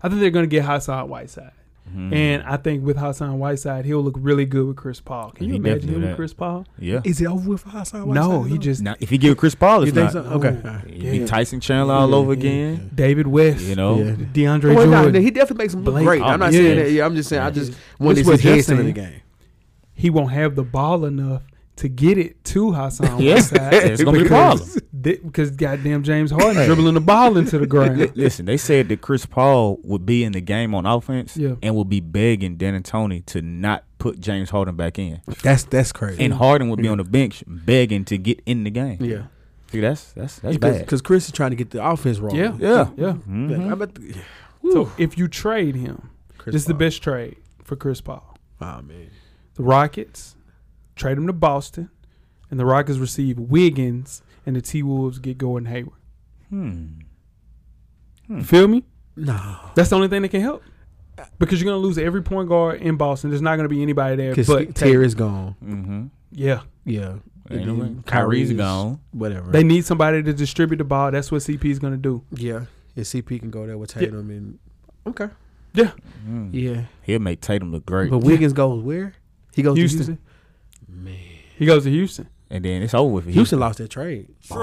I think they're going to get Hassan Whiteside. Mm. And I think with Hassan Whiteside, he'll look really good with Chris Paul. Can you He imagine definitely him with. Chris Paul? yeah, Is it over with for Hassan no, he just now if you give Chris Paul, You it's not. so? Okay. Oh. all right. It'd be Tyson Chandler all Yeah, over yeah, again. David West, You know, Yeah. DeAndre Well, no, Jordan. he definitely makes him look Blake- great. I'm not saying that. Yeah, I'm just saying. I just want This to see his head in the game. he won't have the ball enough to get it to Hassan Yeah, Whiteside. it's gonna be a problem. Thi- because goddamn James Harden dribbling the ball into the ground. Listen, they said that Chris Paul would be in the game on offense Yeah. and would be begging D'Antoni to not put James Harden back in. That's that's crazy. And Harden would be on the bench begging to get in the game. yeah, See, that's that's that's bad. because Chris is trying to get the offense rolling. Yeah, Yeah. yeah. Mhm. Like, I'm at the, So if you trade him, Chris this is the best trade for Chris Paul. Oh man, The Rockets trade him to Boston, and the Rockets receive Wiggins, and the T Wolves get Gordon Hayward. Hmm. You feel me? no, That's the only thing that can help. Because you're gonna lose every point guard in Boston. There's not gonna be anybody there because but Terry's gone. Mm-hmm. Yeah, Yeah, Ain't And no way. then Kyrie's gone. Whatever. they need somebody to distribute the ball. That's what CP is gonna do. yeah, If CP can go there with Tatum and okay. Yeah, Mm. Yeah, He'll make Tatum look great. but Wiggins goes where? He goes Houston. to Houston. Man, He goes to Houston. and then it's over with. for Houston lost that trade. Yeah,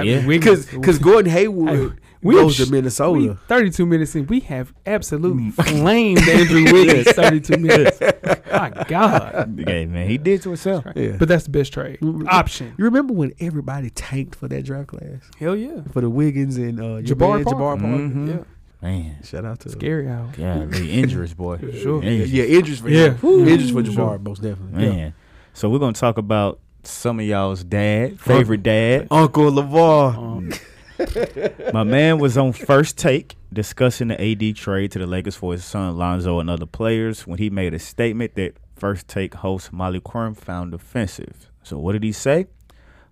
I yeah. mean, Because Wiggins- because Gordon Hayward Hey, we goes to Minnesota. We, 32 minutes in, we have absolutely flamed Andrew Wiggins 32 minutes. My God. yeah, man, he did to himself. yeah. But that's the best trade. Mm, Option. you remember when everybody tanked for that draft class Hell yeah. for the Wiggins and uh, your Jabbar man, Parker. Jabari Parker? Mhm. Yeah. Man, Shout out to Scary out. yeah, the injuries, boy. Sure. Yeah, Injuries. yeah, injuries for Yeah. him. Whew. Injuries for For Jabari, sure. most definitely. Man. So we're gonna talk about some of y'all's dad, favorite dad. Uncle LaVar. Um, My man was on first take discussing the AD trade to the Lakers for his son Lonzo and other players when he made a statement that first take host Molly Qerim found offensive. So what did he say?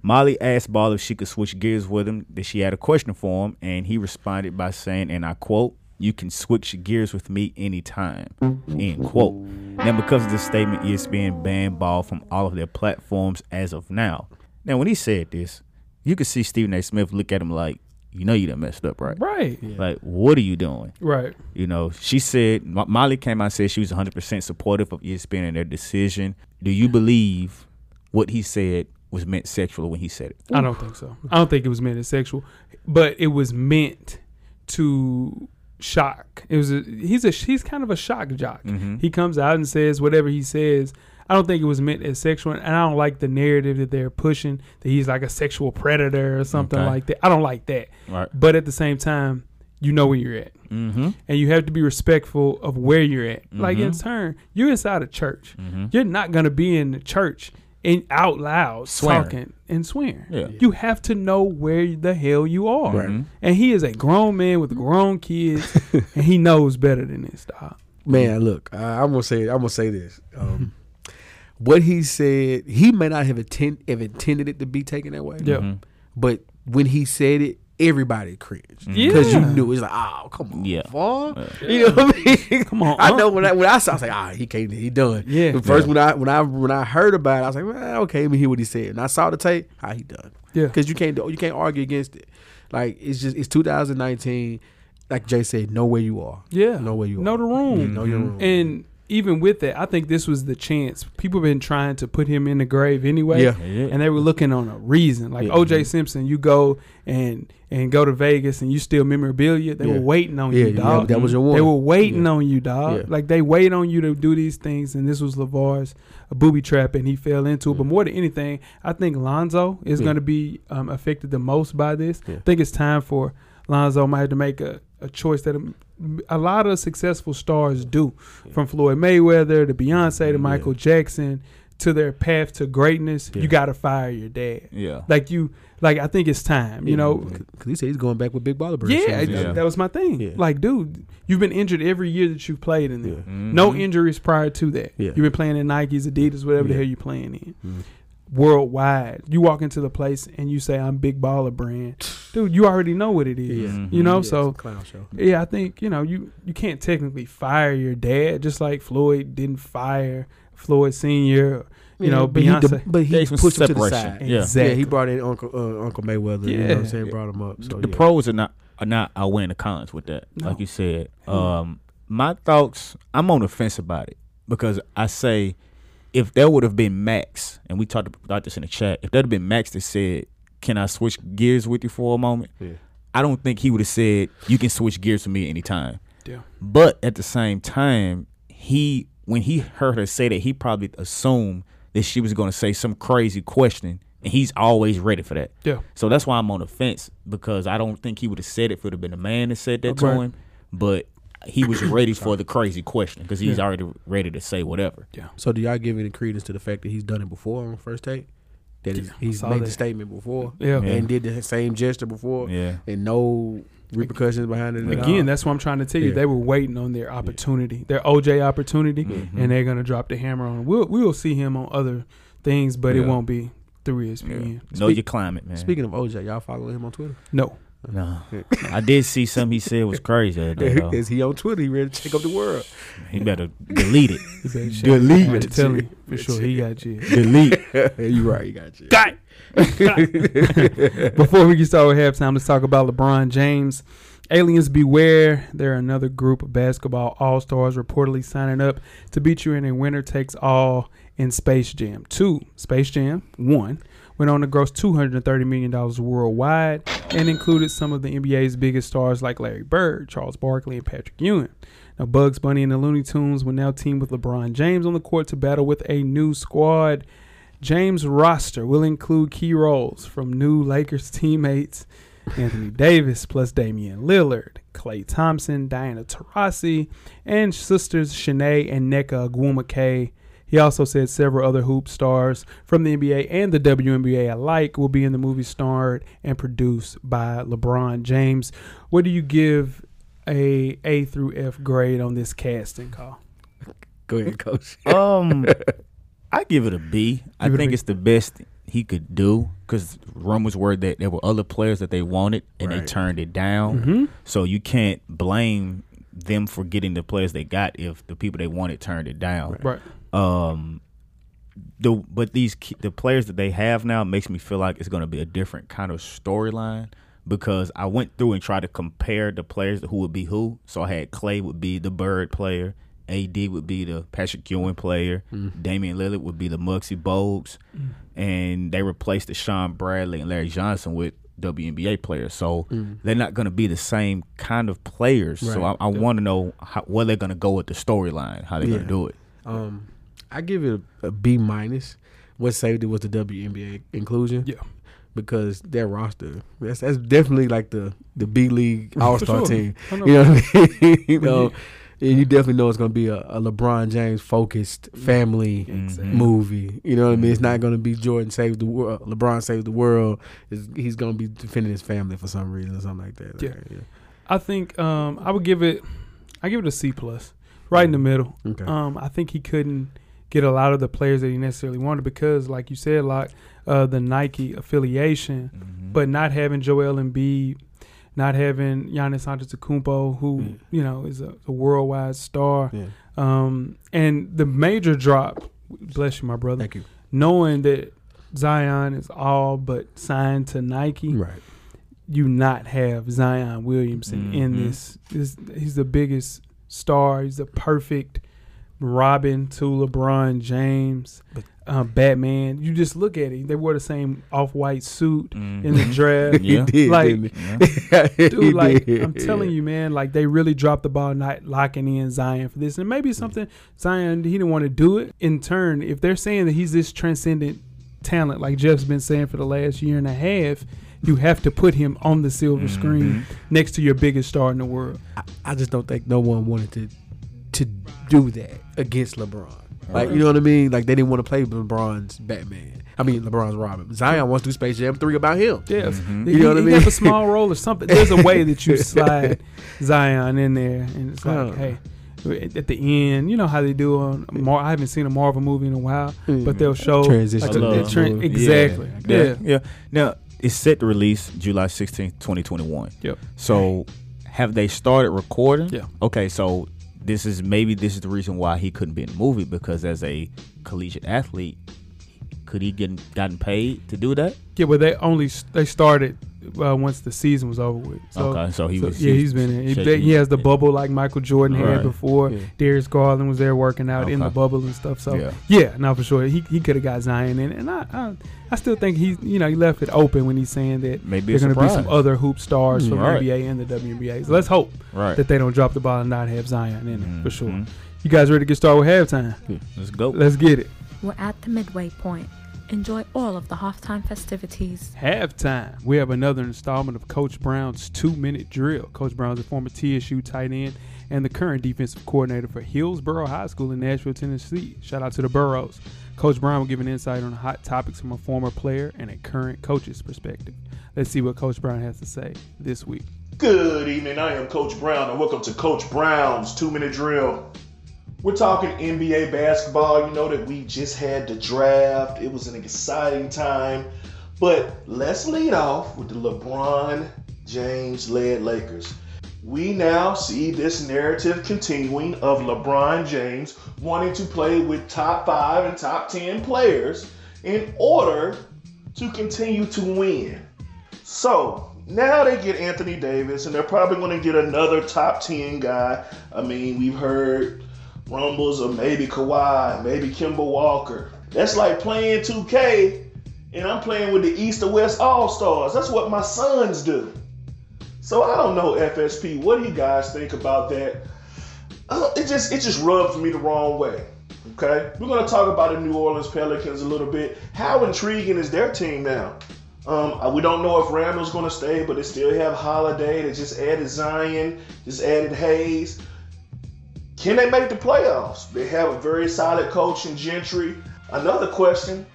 Molly asked Ball if she could switch gears with him, that she had a question for him, and he responded by saying, and I quote, you can switch gears with me anytime. End quote. Now, because of this statement, ESPN banned Ball from all of their platforms as of now. Now, when he said this, you could see Stephen A. Smith look at him like, you know you done messed up, right? right. Like, what are you doing? Right. You know, she said, Molly came out and said she was 100% supportive of ESPN and their decision. Do you believe what he said was meant sexual when he said it? I don't think so. I don't think it was meant as sexual, but it was meant to shock. It was a, he's a he's kind of a shock jock. Mhm. He comes out and says whatever he says. I don't think it was meant as sexual, and I don't like the narrative that they're pushing that he's like a sexual predator or something Okay. like that. I don't like that. Right. But at the same time, you know where you're at, Mm-hmm. and you have to be respectful of where you're at. Like in Mhm. turn, you're inside a church. Mm-hmm. You're not gonna be in the church and out loud Swearing. talking and swearing. Yeah. You have to know where the hell you are. Right. Mhm. And he is a grown man with grown kids, and he knows better than this, dog. Man, look, I, I'm gonna say I'm gonna say this. Um, what he said, he may not have, intent, have intended it to be taken that way. Yeah. Mhm. But when he said it, everybody cringed Yeah. because you knew it's like, oh, come on, Yeah. Vaughn. You know what I mean? Come on, I know when I when I saw, I was like, ah, he can't, he done. Yeah. But first Yeah. when I when I when I heard about it, I was like, well, okay, let me hear what he said. And I saw the tape, how he done. Yeah. because you can't do, you can't argue against it. Like it's just it's 2019. Like Jay said, know where you are. Yeah. know where you Know are. Know the room. Yeah, know your room. And even with that, I think this was the chance. People been trying to put him in the grave anyway. Yeah. Yeah. And they were looking on a reason. Like Yeah. OJ Simpson, you go and and go to Vegas and you steal memorabilia. They Yeah. were waiting on Yeah, you, yeah, dog. that was your one. They were waiting Yeah. on you, dog. Yeah. Like they wait on you to do these things, and this was Lavar's a booby trap, and he fell into it. But more than anything, I think Lonzo is Yeah. going to be um, affected the most by this. Yeah. I think it's time for Lonzo might have to make a, a choice that a, a lot of successful stars do, from Floyd Mayweather to Beyonce to Michael Jackson to their path to greatness. Yeah. You got to fire your dad. Yeah. Like you, like I think it's time. You know, because he said he's going back with Big Baller Brand. yeah, So, that- that was my thing. Yeah. Like, dude, you've been injured every year that you've played in there. Yeah. No injuries prior to that. Yeah. You've been playing in Nikes, Adidas, whatever the hell you're playing in. Mhm. Worldwide, you walk into the place and you say, "I'm Big Baller Brand," dude. You already know what it is. Yeah. You know, Yeah, it's so a clown show. yeah, I think you know you you can't technically fire your dad, just like Floyd didn't fire Floyd Senior. You know, but he, Beyonce. but he pushed him to the separation. side. Yeah. Exactly. Yeah, he brought in Uncle uh, Uncle Mayweather. You know what I'm Yeah. saying? Brought him up. So the yeah. pros are not are not outweighing the cons with that. No. Like you said, Hmm. um, my thoughts. I'm on the fence about it because I say if there would have been Max, and we talked about this in the chat, if there had been Max that said, "Can I switch gears with you for a moment?" Yeah. I don't think he would have said, "You can switch gears with me anytime." Yeah. But at the same time, he when he heard her say that, he probably assumed that she was going to say some crazy question, and he's always ready for that. Yeah. So that's why I'm on the fence because I don't think he would have said it if it would have been a man that said that to him, but he was ready for the crazy question because he's Yeah. already ready to say whatever. Yeah. So do y'all give any credence to the fact that he's done it before on first take? That he's, Yeah, he's made that. the statement before Yeah. and did the same gesture before Yeah. and no repercussions behind it. at all? Again, that's what I'm trying to tell you. Yeah. They were waiting on their opportunity, their OJ opportunity, Mm-hmm. and they're gonna drop the hammer on. him. We'll we will see him on other things, but it won't be through ESPN. Know Speak- your climate, man. Speaking of OJ, y'all follow him on Twitter? No, no, I did see something he said was crazy. the other day, though. Is he on Twitter? He ready to check up the world? He better delete it. he Delete I'm it. telling you for sure he got you. delete. you right, you got you. Got. Before we get started with halftime, let's talk about LeBron James. Aliens beware. There are another group of basketball all stars reportedly signing up to beat you in a winner takes all in Space Jam 2. Space Jam 1 went on to gross $230 million worldwide and included some of the NBA's biggest stars like Larry Bird, Charles Barkley, and Patrick Ewing. Now, Bugs Bunny and the Looney Tunes will now team with LeBron James on the court to battle with a new squad. James' roster will include key roles from new Lakers teammates Anthony Davis plus Damian Lillard, Klay Thompson, Diana Taurasi, and sisters Chiney and Nneka Ogwumike. He also said several other hoop stars from the NBA and the WNBA alike will be in the movie starred and produced by LeBron James. What do you give a A through F grade on this casting call? Go ahead, coach. Um, I give it a B. I Give it think B. it's the best he could do because rumors were that there were other players that they wanted and they turned it down. Mm-hmm. So you can't blame them for getting the players they got if the people they wanted turned it down. Right. Um, the but these the players that they have now makes me feel like it's going to be a different kind of storyline because I went through and tried to compare the players who would be who. So I had Klay would be the Bird player, AD would be the Patrick Ewing player, Damian Lillard would be the Muggsy Bogues, and they replaced the Shawn Bradley and Larry Johnson with WNBA players. So they're not going to be the same kind of players. So I, Right. I want to know how, where they're going to go with the storyline, how they're going to do it. Um, I give it a, a B minus. What saved it was the WNBA inclusion. Yeah. Because their roster, that's that's definitely like the the B League All Star sure. team. Know. You know what I mean? you know, and you definitely know it's gonna be a, a LeBron James focused family Exactly. movie. You know what I mean? It's not gonna be Jordan saved the world, LeBron saved the world. It's, he's gonna be defending his family for some reason or something like that. Yeah. yeah. I think um, I would give it. I give it a C plus, right in the middle. Okay. Um, I think he couldn't get a lot of the players that he necessarily wanted because, like you said, like uh, the Nike affiliation, Mm-hmm. but not having Joel Embiid not having Giannis Antetokounmpo, who Yeah. you know is a, a worldwide star, Yeah. um, and the major drop. Bless you, my brother. Thank you. Knowing that Zion is all but signed to Nike, Right. you not have Zion Williamson in Mhm. this. this. He's the biggest star. He's the perfect Robin to LeBron James, But- uh, Batman. You just look at it. They wore the same off white suit mm-hmm. in the draft. Yeah. He did, Like, didn't Yeah. Dude, like I'm telling you, man, like they really dropped the ball not locking in Zion for this. And maybe mm-hmm. something Zion he didn't want to do it. In turn, if they're saying that he's this transcendent talent, like Jeff's been saying for the last year and a half, you have to put him on the silver mm-hmm. screen next to your biggest star in the world. I, I just don't think no one wanted to to do that against LeBron. Like you know what I mean? Like they didn't want to play LeBron's Batman. I mean LeBron's Robin. Zion wants to do Space Jam three about him. Yeah, Mhm. You know what I he mean? have a small role or something. There's a way that you slide Zion in there, and it's like, Oh. hey, at at the end, you know how they do on. Mar- I haven't seen a Marvel movie in a while, but they'll show Transition like, a- a love tran- movie. exactly. Yeah. Yeah. yeah. Yeah. Now, it's set to release July 16th, 2021. Yep. So, have they started recording? Yeah. Okay, so this is maybe this is the reason why he couldn't be in the movie because as a collegiate athlete, could he get gotten paid to do that? Yeah, but they only they started uh, once the season was over with. So, okay, so he so, was. yeah, he's been in. He, shaking- he has the bubble like Michael Jordan had before. Yeah. Darius Garland was there working out in the bubble and stuff. So Yeah. yeah, no, for sure, he he could have got Zion in, and I, I I still think he's you know he left it open when he's saying that Maybe there's going to be some other hoop stars from Right. the NBA and the WNBA. So let's hope Right. that they don't drop the ball and not have Zion in it for sure. Mhm. You guys ready to get started with halftime? Let's go. Let's get it. We're at the midway point. Enjoy all of the halftime festivities. Halftime. We have another installment of Coach Brown's two minute drill. Coach Brown's a former TSU tight end and the current defensive coordinator for Hillsboro High School in Nashville, Tennessee. Shout out to the Burros. Coach Brown will give an insight on hot topics from a former player and a current coach's perspective. Let's see what Coach Brown has to say this week. Good evening. I am Coach Brown, and welcome to Coach Brown's two minute drill. We're talking NBA basketball. You know that we just had the draft, it was an exciting time. But let's lead off with the LeBron James led Lakers. We now see this narrative continuing of LeBron James wanting to play with top five and top 10 players in order to continue to win. So now they get Anthony Davis, and they're probably going to get another top 10 guy. I mean, we've heard rumbles of maybe Kawhi, maybe Kemba Walker. That's like playing 2K, and I'm playing with the East or West All Stars. That's what my sons do. So I don't know, FSP. What do you guys think about that? Uh, it just it just rubs me the wrong way. Okay, we're gonna talk about the New Orleans Pelicans a little bit. How intriguing is their team now? Um, uh, we don't know if Randle's to stay, but they still have Holiday. They just added Zion, just added Hayes. Can they make the playoffs? They have a very solid coach in Gentry. Another question: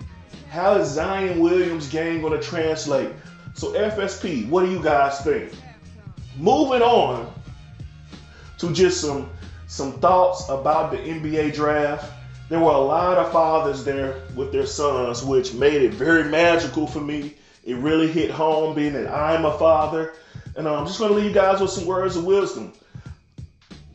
How is Zion Williams' game going to translate? So FSP, what do you guys think? Moving on to just some some thoughts about the NBA draft. There were a lot of fathers there with their sons, which made it very magical for me. It really hit home being that I'm a father. And I'm just going to leave you guys with some words of wisdom.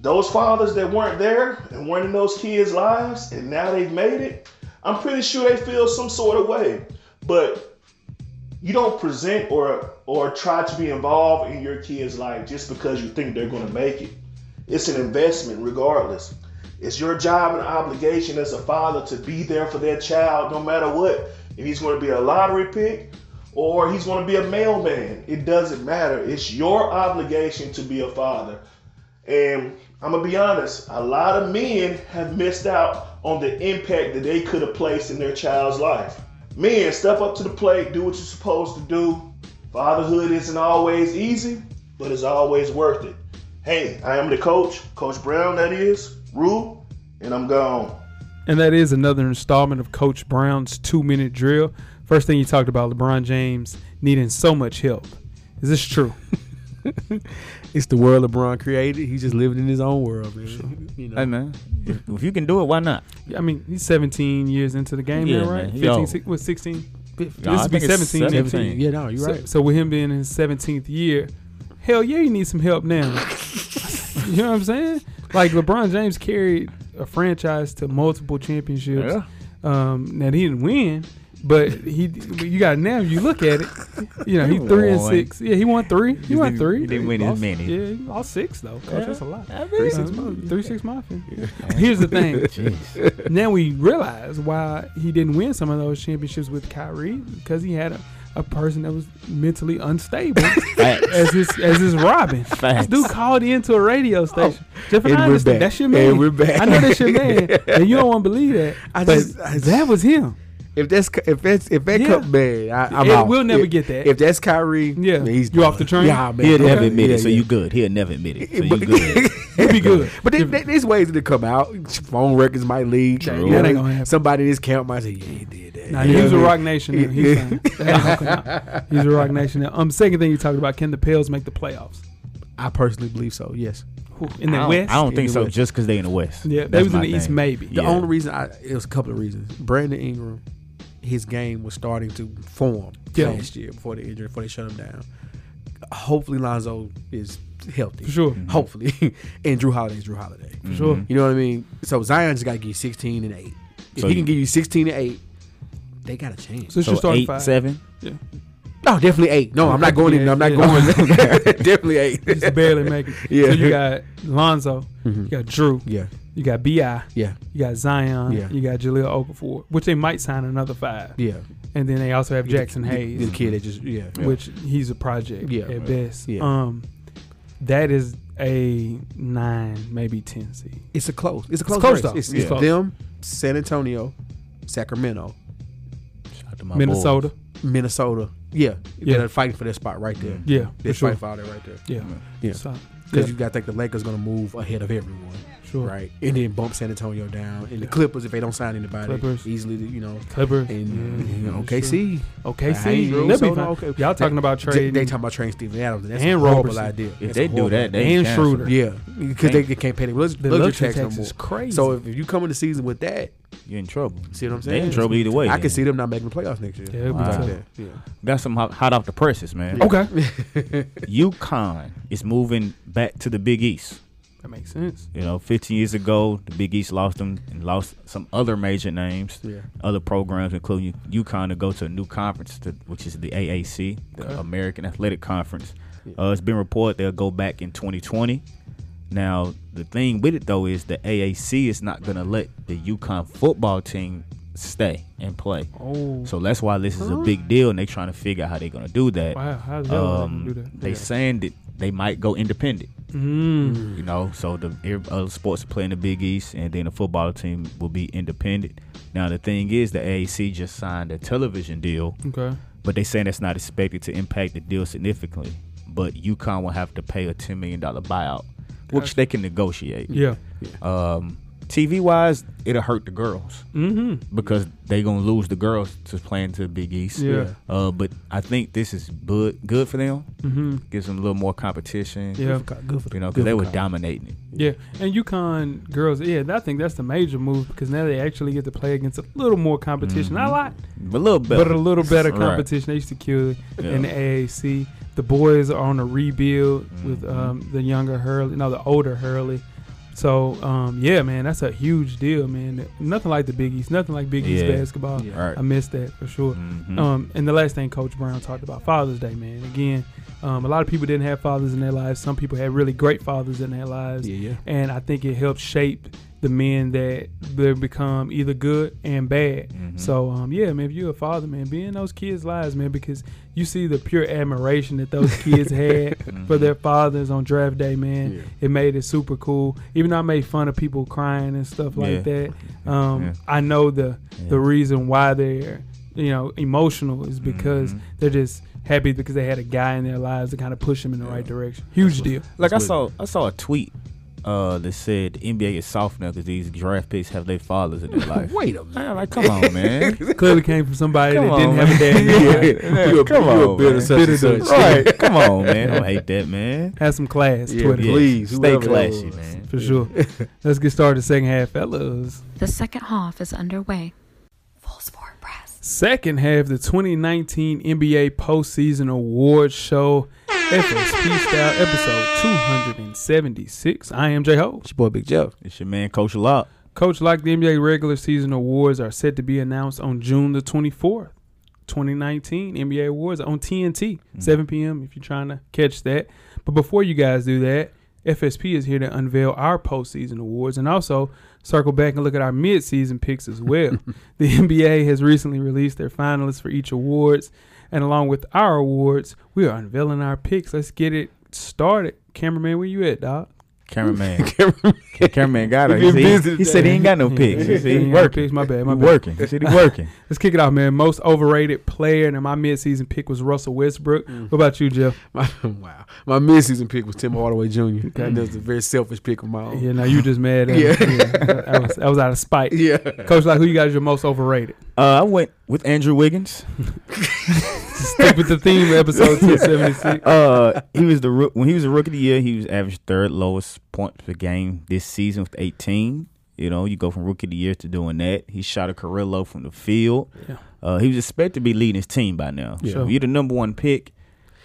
Those fathers that weren't there and weren't in those kids' lives, and now they've made it, I'm pretty sure they feel some sort of way. But you don't present or or try to be involved in your kid's life just because you think they're going to make it. It's an investment regardless. It's your job and obligation as a father to be there for that child no matter what. If he's going to be a lottery pick or he's going to be a mailman, it doesn't matter. It's your obligation to be a father. And I'm going to be honest, a lot of men have missed out on the impact that they could have placed in their child's life. Men, step up to the plate, do what you're supposed to do. Fatherhood isn't always easy, but it's always worth it. Hey, I am the coach, Coach Brown, that is, Rule, and I'm gone. And that is another installment of Coach Brown's two minute drill. First thing you talked about LeBron James needing so much help. Is this true? It's the world LeBron created. He's just living in his own world, man. You know? Hey man, if, if you can do it, why not? I mean, he's 17 years into the game Yeah, now, right? man. 15, Yo. six, what, 16? Nah, this I would be think 17. 17. 17. Yeah, no, you're So, right. so with him being in his 17th year, hell yeah, you need some help now. you know what I'm saying? Like LeBron James carried a franchise to multiple championships. Yeah. Um, now he didn't win, but he you got now. You look at it, you know he He three and six. Yeah, he won three. He, He won three. he didn't win as many. Yeah, he lost six though. Coach, that's a lot. Three six Um. Three six mafia. Here's the thing. Jeez. now we realize why he didn't win some of those championships with Kyrie because he had a, a person that was mentally unstable as his as his Robin. Facts. This dude called into a radio station. Jeff and, And I we're back. That's your man. And we're back. I know that's your man, and you don't want to believe that. I but just- I just- that was him. If that's if that's if that Yeah. come man, I, I'm It- out. we'll never If- get that. If that's Kyrie, Yeah. man, he's You off the train? Yeah, man. He'll never Okay. admit Yeah, it. So you good? He'll never admit it, so you But- good. He'd be good. But there, there- there's ways to come out. Phone records might leak. True. You know, That ain't gonna happen. Somebody in this camp might say, "Yeah, he did that." Nah, You he know was a Rock? Nation. Now. He's Yeah. fine. That ain't gonna come out. He's a Roc Nation. Now. Um, second thing you talked about, can the Pels make the playoffs? I personally believe so. Yes. In the I don't, West? I don't In think so, West. just because they in the West. Yeah, they was in my the East, maybe. The Yeah. only reason I it was a couple of reasons. Brandon Ingram, his game was starting to form Yeah. last year before the injury, before they shut him down. Hopefully, Lonzo is healthy. For sure. Mm-hmm. Hopefully, and Jrue Holiday's Jrue Holiday. For sure. You know what I mean? So Zion just got to give you 16 and 8. If So he can give you 16 and 8, they got a chance. So it's So your starting eight, five. seven. Yeah. No, definitely 8. No, I'm not going in. I'm not Yeah. going. definitely 8. Just barely make it. Yeah. So you got Lonzo, you Mhm. got Jrue, Yeah, you got Bi, yeah, you got Zion, Yeah. you got Jahlil Okafor, which they might sign another five, yeah. and then they also have Jaxson The- Hayes, The, kid that just, yeah. which he's a project Yeah. at best. Yeah. Um, that is a nine, maybe ten seed. It's a close. It's a close, close, race. though. It's, It's it's close. them, San Antonio, Sacramento, Shout out to my Minnesota, boys. Minnesota. Yeah, Yeah. they're fighting for that spot right there. yeah, They're for sure. fighting for all that right there. Yeah, Yeah. So, Because yeah, you got to think the Lakers going to move ahead of everyone, sure. right? And then bump San Antonio down. And the Clippers, if they don't sign anybody, Clippers. easily, you know. Clippers And yeah, you know, sure. OKC. OKC, I ain't be so fine. okay. Y'all talking about They, trading? they talking about trading Steven Adams. And that's And a horrible Roberson. idea. If That's they do that, they and cancel. Schroeder. Yeah, because they, they can't pay the luxury, the luxury luxury tax, tax no is crazy. So if, if you come in the season with that, You're in trouble. see what I'm saying? They in trouble either way. I then. can see them not making the playoffs next year. Yeah, it'll be Like tough. Yeah. Got some hot, hot off the presses, man. okay, UConn is moving back to the Big East. That makes sense. You know, 15 years ago, the Big East lost them and lost some other major names, Yeah. other programs, including UConn, to go to a new conference, to, which is the AAC, the Okay. American Athletic Conference. Yeah. Uh, it's been reported they'll go back in 2020. Now, the thing with it though is the AAC is not going to let the UConn football team stay and play. Oh, So that's why this is a big deal, and they're trying to figure out how they're going to do that. wow, um, do that? they saying that they might go independent. Mm. You know, so the every other sports play in the Big East, and then the football team will be independent. Now the thing is, the AAC just signed a television deal, Okay. but they saying that's not expected to impact the deal significantly. But UConn will have to pay a ten million dollar buyout, which Gotcha. they can negotiate. Yeah. Um, TV wise, it'll hurt the girls Mm-hmm. because they gonna lose the girls to playing to the Big East. Yeah. Uh, but I think this is good good for them. Mm-hmm. Gives them a little more competition. Yeah. Good for You know, because they were dominating it. Yeah, and UConn girls, yeah, I think that's the major move because now they actually get to play against a little more competition. Not a lot, But a little better. but a little better Right. competition. They used to kill Yeah. in the AAC. The boys are on a rebuild with Mhm. um, the younger Hurley, no, the older Hurley. So um, yeah, man, that's a huge deal, man. Nothing like the Big East, nothing like Big East Yeah. basketball. Yeah. Right. I missed that for sure. Mhm. Um, and the last thing Coach Brown talked about Father's Day, man. Again, um, a lot of people didn't have fathers in their lives. Some people had really great fathers in their lives Yeah, yeah. and I think it helped shape the men that they become either good and bad. Mhm. So um, yeah, man, if you're a father, man, be in those kids' lives, man, because you see the pure admiration that those kids had for their fathers on draft day, man. Yeah. It made it super cool. Even though I made fun of people crying and stuff like Yeah. that, um, Yeah. I know the Yeah. the reason why they're you know emotional is because Mhm. they're just happy because they had a guy in their lives to kind of push them in the right direction. Huge deal. like I saw, I saw a tweet uh, that said the NBA is soft now because these draft picks have their fathers in their life. Wait a minute. I'm like, come on, man. Clearly came from somebody Come that didn't on, have a dad. in their life. Yeah. You a- come you a on, bitter man. such and Bitter such. right? Come on, man. Don't hate that, man. Have some class, Yeah, Twitter. yeah. Please, stay classy, was. man. For sure. Let's get started second half, fellas. The second half is underway. Full Sport Press. Second half, the 2019 NBA postseason awards show. FSP Style episode 276. I am J Ho. It's your boy Big Jeff. It's your man, Coach Lock. Coach, like the NBA regular season awards are set to be announced on June the 24th. 2019 NBA Awards on TNT, mm. 7 p.m. if you're trying to catch that. But before you guys do that, FSP is here to unveil our postseason awards and also circle back and look at our midseason picks as well. the NBA has recently released their finalists for each awards, and along with our awards, we are unveiling our picks. Let's get it started. Cameraman, where you at, dog? Cameraman. Cameraman got it. He He, said- he said he ain't got no picks. He Yeah, said he yeah, working. picks. My bad, my He bad. working. He said he working. Let's kick it off, man. Most overrated player, and my midseason pick was Russell Westbrook. Mm. What about you, Jeff? My, wow. My mid-season pick was Tim Hardaway Jr. Okay. And that was a very selfish pick of my own. Yeah, now you just mad at Yeah. yeah. that, was, that was out of spite. Yeah. Coach, like, who you got as your most overrated? Uh, I went with Andrew Wiggins. Stick with the theme of episode 276. Uh, he was the when he was a rookie of the year. He was average third lowest points per game this season with 18. You know, you go from rookie of the year to doing that. He shot a career low from the field. Yeah. Uh, he was expected to be leading his team by now. Yeah. So you're the number one pick.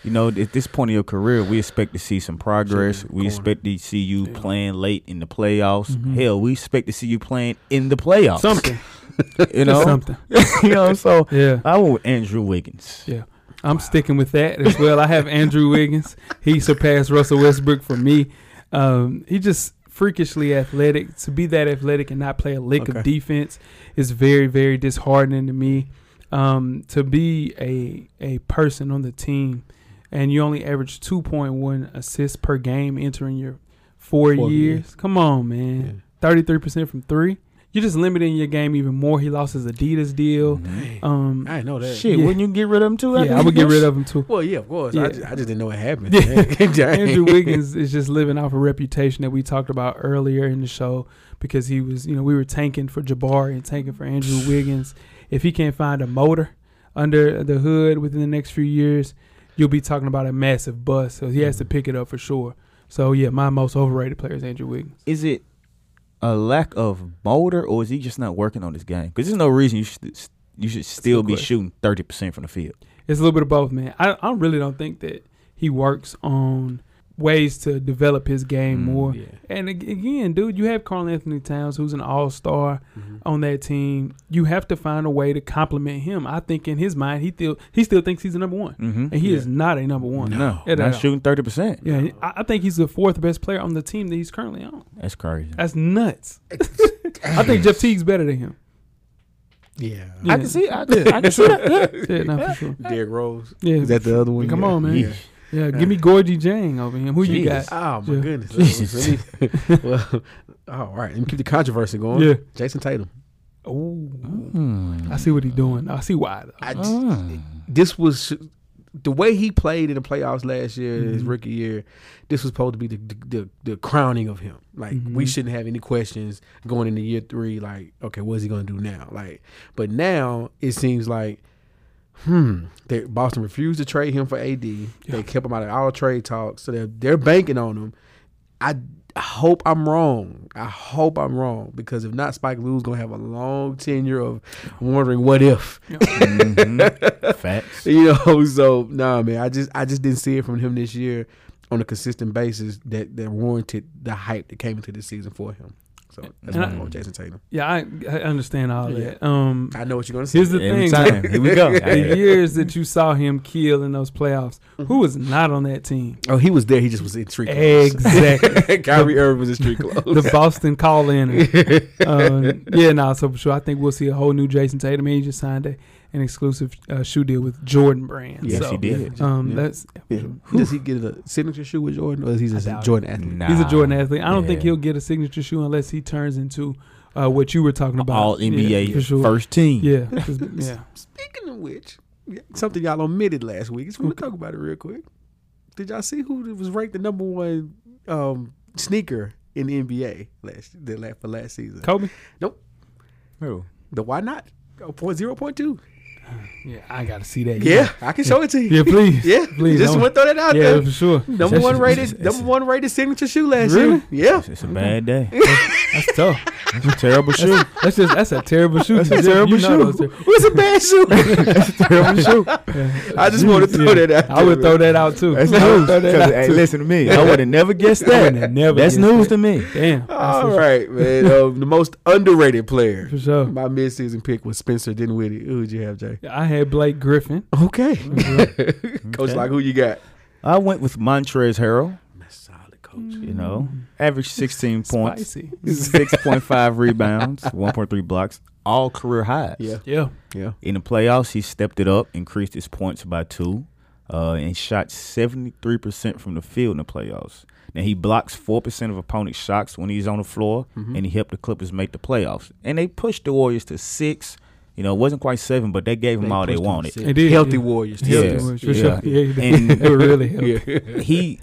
You know, at this point in your career, we expect to see some progress. Sure, We corner. expect to see you Yeah. playing late in the playoffs. Mhm. Hell, we expect to see you playing in the playoffs. Something. you know, Something. you know. So Yeah. I went with Andrew Wiggins. Yeah. I'm sticking with that as well. I have Andrew Wiggins. He surpassed Russell Westbrook for me. Um, he just freakishly athletic. To be that athletic and not play a lick Okay. of defense is very, very disheartening to me. Um, to be a a person on the team and you only average 2.1 assists per game entering your four, Four years. years. Come on, man. 33% from three. You're just limiting your game even more. He lost his Adidas deal. Dang. Um, I know that. Shit, Yeah. wouldn't you get rid of him too? yeah, I would get rid of him too. Well, yeah, of course. Yeah. I, just, I just didn't know it happened. Yeah. Andrew Wiggins is just living off a reputation that we talked about earlier in the show because he was, you know, we were tanking for Jabari and tanking for Andrew Wiggins. If he can't find a motor under the hood within the next few years, you'll be talking about a massive bust. So he has to pick it up for sure. So yeah, my most overrated player is Andrew Wiggins. is it a lack of motor or is he just not working on this game? Because there's no reason you should you should still be shooting thirty percent from the field. It's a little bit of both, man. I, I really don't think that he works on ways to develop his game Mm, more. Yeah. And again, dude, you have Karl Anthony Towns, who's an all star Mhm. on that team. You have to find a way to compliment him. I think in his mind, he still he still thinks he's the number one, Mm-hmm. and he Yeah. is not a number one. No, At not all. shooting thirty percent. Yeah, I, I think he's the fourth best player on the team that he's currently on. That's crazy. That's nuts. I think Jeff Teague's better than him. Yeah. Yeah. I can see. I, I can see that. Yeah. Yeah, no, for sure. Derrick Rose. Yeah, Is that the other one? Come Yeah. on, man. Yeah. yeah. Give me Gorgui Dieng over him. Who you got? Oh my Yeah. goodness. Jesus. Let me- well, all right. Let me keep the controversy going. Yeah. Jayson Tatum. Oh, Hmm. I see what he's doing. I see why. Though. I just, Mm. this was the way he played in the playoffs last year, his Mhm. rookie year. This was supposed to be the the, the, the crowning of him. Like we Mhm. shouldn't have any questions going into year three. Like, okay, what is he going to do now? Like, but now it seems like, hmm, they, Boston refused to trade him for AD. Yeah. They kept him out of all trade talks, so they're they're banking on him. I hope I'm wrong. I hope I'm wrong because if not, Spike Lee's gonna have a long tenure of wondering what if. Mhm. Facts. You know, so nah, man. I just I just didn't see it from him this year on a consistent basis that that warranted the hype that came into this season for him. So that's And why I- Jayson Tatum. Yeah, I, I understand all Yeah. that. Um, I know what you're gonna say. here's the Every thing: time. Here we go. the years that you saw him kill in those playoffs, who was not on that team? oh, he was there. He just was in street clothes. Exactly. Kyrie Irving was in street clothes. the Boston call in. um, yeah, no, so for sure, I think we'll see a whole new Jayson Tatum. He just signed a, an exclusive uh, shoe deal with Jordan Brand. Yes, so, he did. Um, Yeah. that's Yeah. Does he get a signature shoe with Jordan, or is he just I a doubt Jordan athlete? Nah. he's a Jordan athlete. I don't Yeah. think he'll get a signature shoe unless he turns into uh, what you were talking about. All NBA yeah, for sure. first team. Yeah, 'cause- yeah. Speaking of which, something y'all omitted last week. Just want to talk about it real quick. Did y'all see who was ranked the number one um, sneaker in the NBA last the la- for last season? Kobe. Nope. Who? The why not? Oh, point zero point two. Yeah, I gotta see that. Yeah, I can show it to you. Yeah, please. Yeah, Please, Just want to throw that out Yeah, there. for sure. Number That's- one rated, it's- number one rated signature shoe last Really? year. Yeah, It's, it's a bad day. That's tough. It's a terrible shoe. That's just that's a terrible shoe. That's a terrible shoe. those are- what's a bad shoe? terrible shoe. I just want to throw Yeah. that out. I would throw that out too. That's news. throw out hey, too. listen to me. I would have never guessed that. never. That's news to me. Damn. That's All for, right, man. Um, the most underrated player. For sure. My midseason pick was Spencer Dinwiddie. Who would you have, Jay? I had Blake Griffin. Okay, Coach, Okay. like who you got? I went with Montrezl Harrell. That's solid, Coach. You know, average 16 points, Spicy. 6.5 rebounds, 1.3 blocks, all career highs. Yeah, Yeah. yeah. In the playoffs, he stepped it up, increased his points by two, uh, and shot 73% from the field in the playoffs. Now, he blocks 4% of opponent shots when he's on the floor, Mm-hmm. and he helped the Clippers make the playoffs. And they pushed the Warriors to six. You know, it wasn't quite seven, but they gave them all they wanted. six. They did, Healthy yeah. Warriors. Yeah. Healthy For Warriors. sure. Yeah. Yeah, And- they were really helped. Yeah. he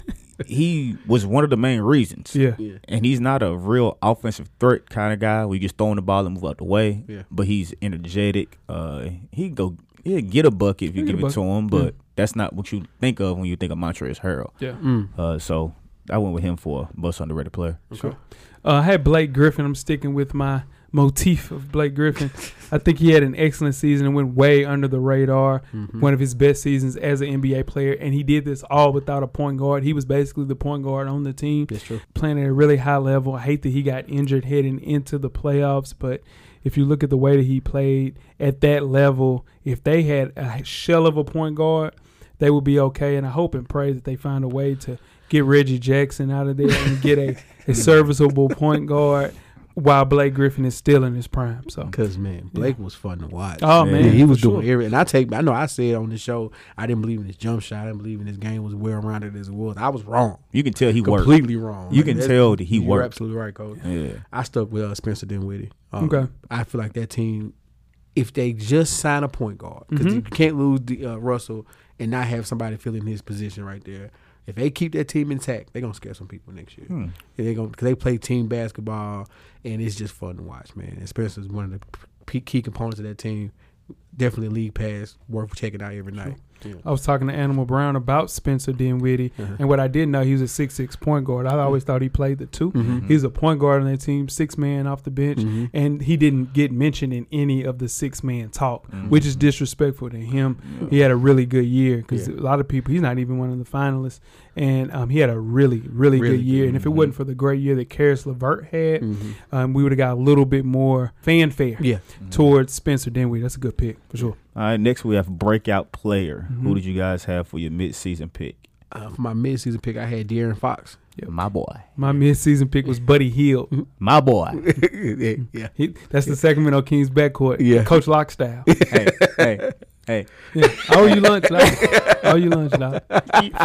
he was one of the main reasons. Yeah. Yeah. And he's not a real offensive threat kind of guy. We just throwing the ball and move out the way. Yeah. But he's energetic. Uh, he go he'll get a bucket if you give it to him, but that's not what you think of when you think of Montrezl Harrell. Yeah. Mm. Uh, so I went with him for a most underrated player. Sure. Uh, I had Blake Griffin. I'm sticking with my motif of Blake Griffin. I think he had an excellent season and went way under the radar. Mhm. One of his best seasons as an NBA player, and he did this all without a point guard. He was basically the point guard on the team, That's true. playing at a really high level. I hate that he got injured heading into the playoffs, but if you look at the way that he played at that level, if they had a shell of a point guard, they would be okay. And I hope and pray that they find a way to get Reggie Jackson out of there and get a, a serviceable point guard while Blake Griffin is still in his prime. So, Cause man, Blake was fun to watch. oh Yeah, man, he was doing sure. everything. And I take, I know I said on the show, I didn't believe in his jump shot. I didn't believe in his game was well rounded as it was. I was wrong, You can tell he worked. completely wrong. You can tell that he you're worked. absolutely right, coach. Yeah. I stuck with uh, Spencer Dinwiddie. Um, Okay. I feel like that team, if they just sign a point guard, because Mhm. you can't lose the, uh, Russell and not have somebody filling his position right there. If they keep that team intact, they're gonna scare some people next year. Hmm. They gonna cause they play team basketball and it's just fun to watch, man. Spencer's one of the p- key components of that team. Definitely league pass, worth checking out every night. Yeah. I was talking to Animal Brown about Spencer Dinwiddie, Uh-huh. and what I didn't know, he was a six six point guard. I always thought he played the 2 Mhm. He's a point guard on that team, six man off the bench, Mhm. and he didn't get mentioned in any of the six man talk, Mhm. which is disrespectful to him. He had a really good year because Yeah. a lot of people, he's not even one of the finalists, and um, he had a really, really, Really good year. good. And if it wasn't for the great year that Caris LeVert had, Mhm. um, we would have got a little bit more fanfare Yeah. towards Spencer Dinwiddie. That's a good pick for sure. All right, next we have breakout player. Mhm. Who did you guys have for your midseason pick? Uh, for my midseason pick, I had De'Aaron Fox. Yep. My boy. My midseason pick was Buddy Hield. My boy. yeah, yeah. He, that's the Sacramento Kings backcourt. Yeah. Coach Lock style. hey, hey, hey. Yeah. I owe you lunch, dog. I owe you lunch, dog.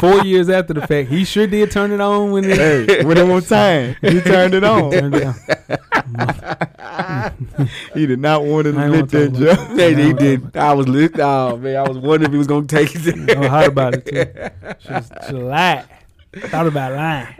Four years after the fact, he sure did turn it on when it Hey, when it was time, he turned it on. turned it on. he did not want to admit that, talk Man, he did. I was lit. Oh man, I was wondering if he was gonna take it. I was hot about it too. Should. Thought about lying.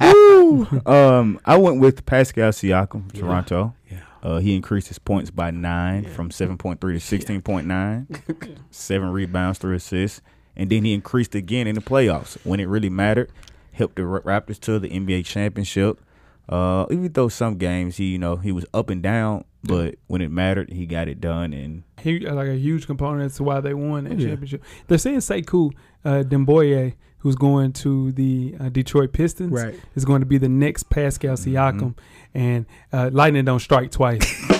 Woo. um, I went with Pascal Siakam, from Toronto. Yeah. Uh, he increased his points by nine Yeah. from 7.3 to 16.9, seven rebounds, three assists. And then he increased again in the playoffs when it really mattered. Helped the Raptors to the NBA championship. Uh, even though some games he, you know, he was up and down, but when it mattered, he got it done. And He like a huge component as to why they won that Yeah. championship. They're saying Sekou uh, Doumbouya, who's going to the uh, Detroit Pistons, Right. is going to be the next Pascal Siakam, and uh, lightning don't strike twice.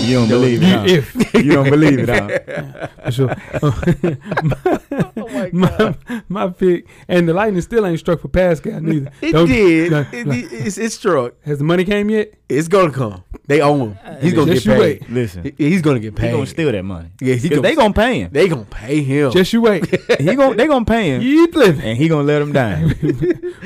you don't believe it, You- huh? if you don't believe it, huh? for sure. Oh my my, my pick, and the lightning still ain't struck for Pascal neither. It Don't- did. no, It, no. it's, it's struck. Has the money came yet? It's gonna come. They own him. He's gonna Just get you paid. wait. Listen, He's gonna get he paid. gonna steal that money. Yeah, he gonna, they gonna pay him. they gonna pay him. Just you wait. he gonna they gonna pay him, Keep living. and he gonna let him down.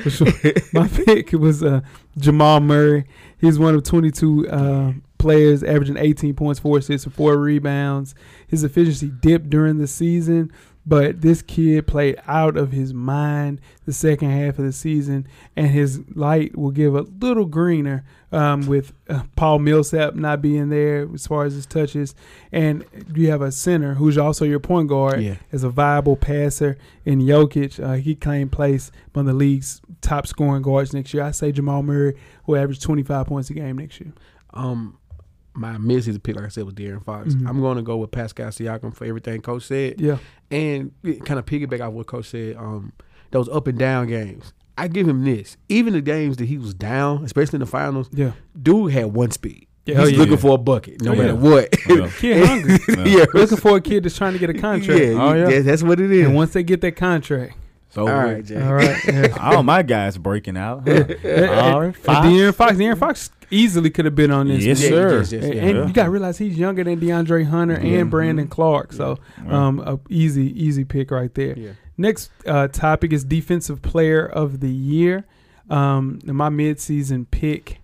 For sure. My pick was uh, Jamal Murray. He's one of 22 uh, players averaging 18 points, four assists, and four rebounds. His efficiency dipped during the season, But this kid played out of his mind the second half of the season, and his light will give a little greener um, with uh, Paul Millsap not being there as far as his touches. And you have a center who's also your point guard Yeah. as a viable passer in Jokic. Uh, he claimed place among the league's top scoring guards next year. I say Jamal Murray will average 25 points a game next year. Um, my midseason pick, like I said, was De'Aaron Fox. Mhm. I'm going to go with Pascal Siakam for everything Coach said, Yeah. and kind of piggyback off what Coach said. Um, those up and down games. I give him this. Even the games that he was down, especially in the finals, Yeah. dude had one speed. Yeah, He's oh, yeah. looking for a bucket, no Oh, matter what. Yeah. Kid hungry. yeah, Looking for a kid that's trying to get a contract. Yeah, Oh, yeah. yeah, that's what it is. And once they get that contract, So All right, Jay. all right. Yeah. all my guys breaking out. Huh? All right, And Fox. De'Aaron Fox, De'Aaron Fox easily could have been on this. Yes, Yeah, sir. yes, yes, And, yeah. and Yeah. you got to realize he's younger than DeAndre Hunter Yeah. and Brandon Clarke. So, Yeah. um, a easy, easy pick right there. Yeah. Next uh, topic is defensive player of the year. Um, and my midseason pick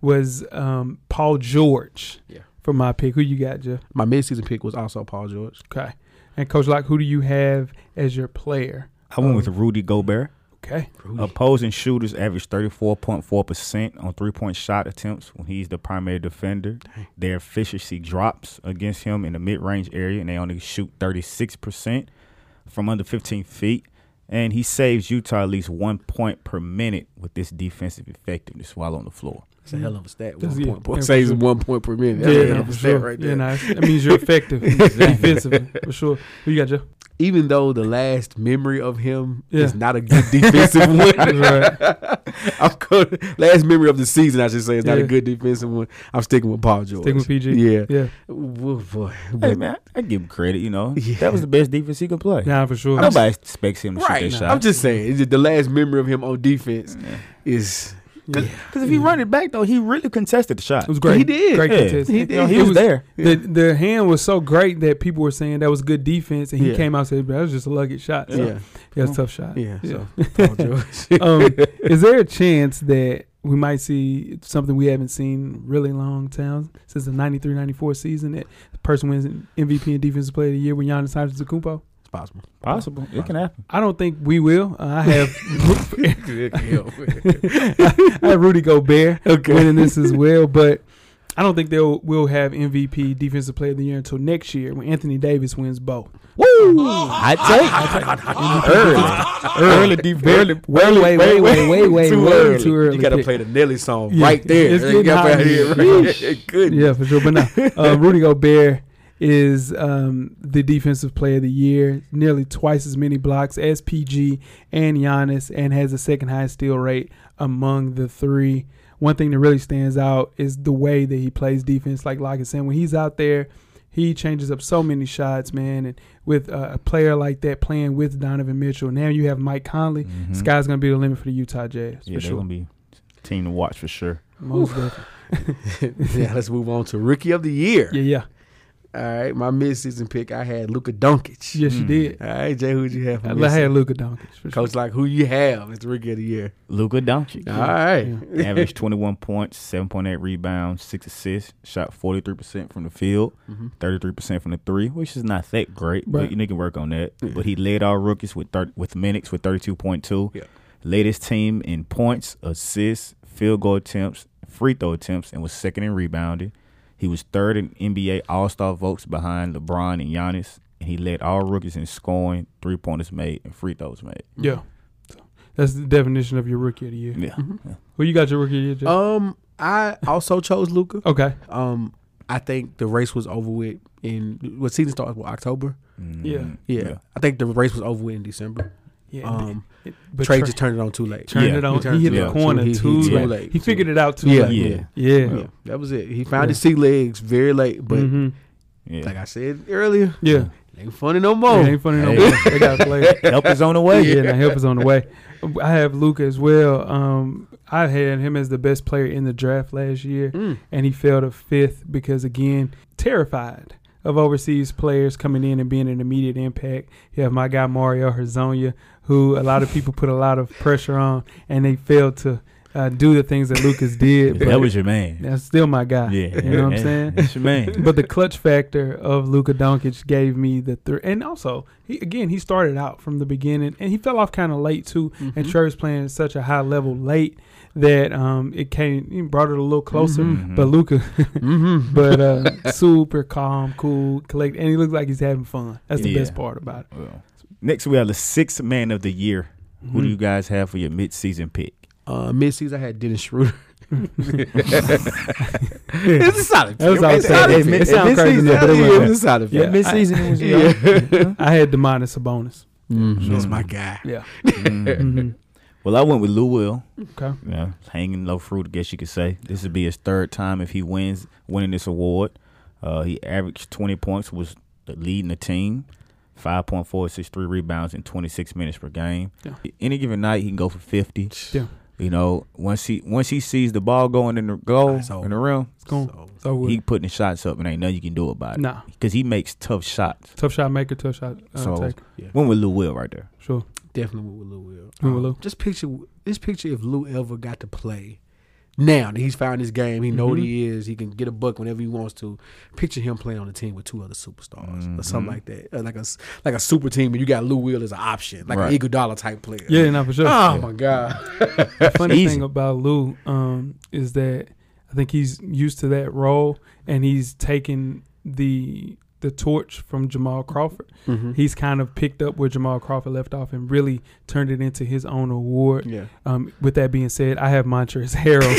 was um, Paul George. Yeah. For my pick, who you got, Jeff? My midseason pick was also Paul George. Okay. And Coach Lock, who do you have as your player? I went with um, Rudy Gobert. Okay. Opposing shooters average 34.4% on three point shot attempts when he's the primary defender. Their efficiency drops against him in the mid range area, and they only shoot 36% from under 15 feet. And he saves Utah at least one point per minute with this defensive effectiveness while on the floor. That's a hell of a stat. One yeah, point, point, saves sure. one point per minute. That's a Yeah, hell of a for stat sure. right Yeah, there. nice. That means you're effective defensively, for sure. Who you got, Jeff? Even though the last memory of him Yeah. is not a good defensive one, Right. I'm going, last memory of the season, I should say, is not Yeah. a good defensive one. I'm sticking with Paul George. Sticking with PG. Yeah. Yeah. Woo, boy. Hey, But- man, I give him credit, you know. Yeah. That was the best defense he could play. Nah, for sure. Nobody expects him to Right. shoot that shot. I'm just saying, it's just the last memory of him on defense is. Yeah. Because if he run it back, though, he really contested the shot. It was great. He did. Great Yeah. contest. He You know, he was, was- there. The the hand was so great that people were saying that was good defense, and he Yeah. came out and said that was just a lucky shot. So, Yeah. yeah, it's a tough shot. Yeah. Yeah. So, Paul um, is there a chance that we might see something we haven't seen really long time since the 93-94 season that the person wins MVP and Defensive Player of the Year when Giannis Antetokounmpo? It's possible. Possible. It can happen. I don't think we will. Uh, I have Yeah. I have Rudy Gobert Okay. winning this as well, but I don't think they'll will have MVP Defensive Player of the Year until next year when Anthony Davis wins both. Woo! I take. Early. Early. Deep. Early. Wait, wait, wait, wait, wait, wait, too way early. too early. You got to play the Nelly song Yeah. right there. It's You getting gotta hot play it here. right. Good. Yeah, for sure. But no, uh, Rudy Gobert is um, the defensive player of the year, nearly twice as many blocks as PG and Giannis, and has the second highest steal rate among the three. One thing that really stands out is the way that he plays defense. Like like I said, when he's out there, he changes up so many shots, man. And with uh, a player like that playing with Donovan Mitchell, now you have Mike Conley. Mhm. Sky's gonna be the limit for the Utah Jazz Yeah, for they're sure. gonna be team to watch for sure. Most definitely. yeah, let's move on to rookie of the year. Yeah, yeah. All right, my midseason pick, I had Luka Doncic. Yes, you Mm. did. All right, Jay, who'd you have? For I midseason? had Luka Doncic. For sure. Coach, like who you have as the rookie of the year? Luka Doncic. All right, Yeah. Averaged 21 points, 7.8 rebounds, 6 assists, shot 43% from the field, Mhm. 33% from the three, which is not that great, Right. but you need to work on that. Yeah. But he led all rookies with 30, with minutes with 32.2. Yeah. Led his team in points, assists, field goal attempts, free throw attempts, and was second in rebounding. He was third in NBA All Star votes behind LeBron and Giannis, and he led all rookies in scoring, three pointers made, and free throws made. Yeah. So that's the definition of your rookie of the year. Yeah. yeah. Who you got your rookie of the year, Jay? Um, I also chose Luka. okay. Um, I think the race was over with in what season starts with October. Yeah. Mhm. Yeah. I think the race was over with in December. Yeah. Um, but, but Trae Trae just turned it on too late. turned Yeah. it on. He He, hit the on. corner He- he- too too late. late. He figured it out too Yeah, late. yeah. Yeah. Yeah, that was it. He found Yeah. his sea legs very late, but Mhm. Yeah. like I said earlier, yeah. it ain't funny no more. it ain't funny no Hey. more. They got to play. Help is on the way. Yeah, now help is on the way. I have Luka as well. Um, I had him as the best player in the draft last year, Mm. and he fell to fifth because again, terrified of overseas players coming in and being an immediate impact. You have my guy Mario Hezonja, who a lot of people put a lot of pressure on, and they failed to uh, do the things that Lucas did. that was your man. that's still my guy. Yeah, you know what I'm saying. That's your man. but the clutch factor of Luka Doncic gave me the three, and also he again he started out from the beginning, and he fell off kind of late too. Mm-hmm. And Trae was playing at such a high level late that um it came he brought it a little closer. Mhm. But Luka, Mm-hmm. but uh, super calm, cool, collect, and he looks like he's having fun. That's the Yeah. best part about it. Well, next we have the sixth man of the year. Who do Mhm. you guys have for your mid-season pick? Uh, mid season, I had Dennis Schroeder. it's a solid. That was pick. all It's a said. solid It- pick. it sound crazy Mid-season, but it yeah, wasn't. was a solid. Yeah. pick. Mid-season it was Yeah. I had Domantas Sabonis. Mhm. That's my guy. Yeah. Mhm. Well, I went with Lou Will. Okay. Yeah, hanging low fruit, I guess you could say. This would be his third time if he wins winning this award. Uh, he averaged 20 points, was leading the team. 5.463 rebounds in 26 minutes per game. Yeah. Any given night, he can go for 50. Yeah. You know, once he once he sees the ball going in the goal in the rim, It's going. So, So he putting the shots up, and ain't nothing you can do about it. nah, Because he makes tough shots. tough shot maker, tough shot uh, So- taker. Went with Lou Will right there. Sure. definitely went with Lou Will. Went with Lou. Just picture this picture if Lou ever got to play. Now that he's found his game, he know what Mhm. he is. He can get a buck whenever he wants to. Picture him playing on a team with two other superstars or something Mhm. like that, Uh, like a like a super team, and you got Lou Will as an option, like Right. an Iguodala type player. Yeah, no, for sure. Oh Yeah. my god. The funny Easy. thing about Lou um, is that I think he's used to that role, and he's taken the the torch from Jamal Crawford. Mhm. He's kind of picked up where Jamal Crawford left off and really turned it into his own award. Yeah. Um, with that being said, I have Montrezl Harrell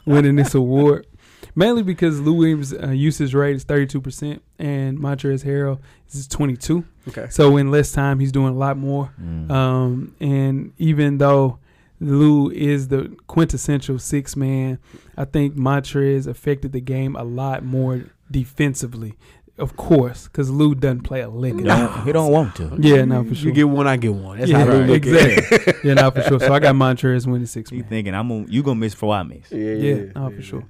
winning this award. Mainly because Lou Williams' uh, usage rate is 32% and Montrezl Harrell is 22. Okay. So in less time, he's doing a lot more. Mm. Um, and even though Lou is the quintessential six man, I think Montrez affected the game a lot more defensively. Of course, because Lou doesn't play a lick. He of don't, he don't want to. Yeah, no, for sure. You get one, I get one. That's yeah, how Lou right, look at it. exactly. yeah, no, for sure. So I got Montrez winning six He man. thinking I'm gonna, you gonna miss before I miss. Yeah, Yeah, no, for sure.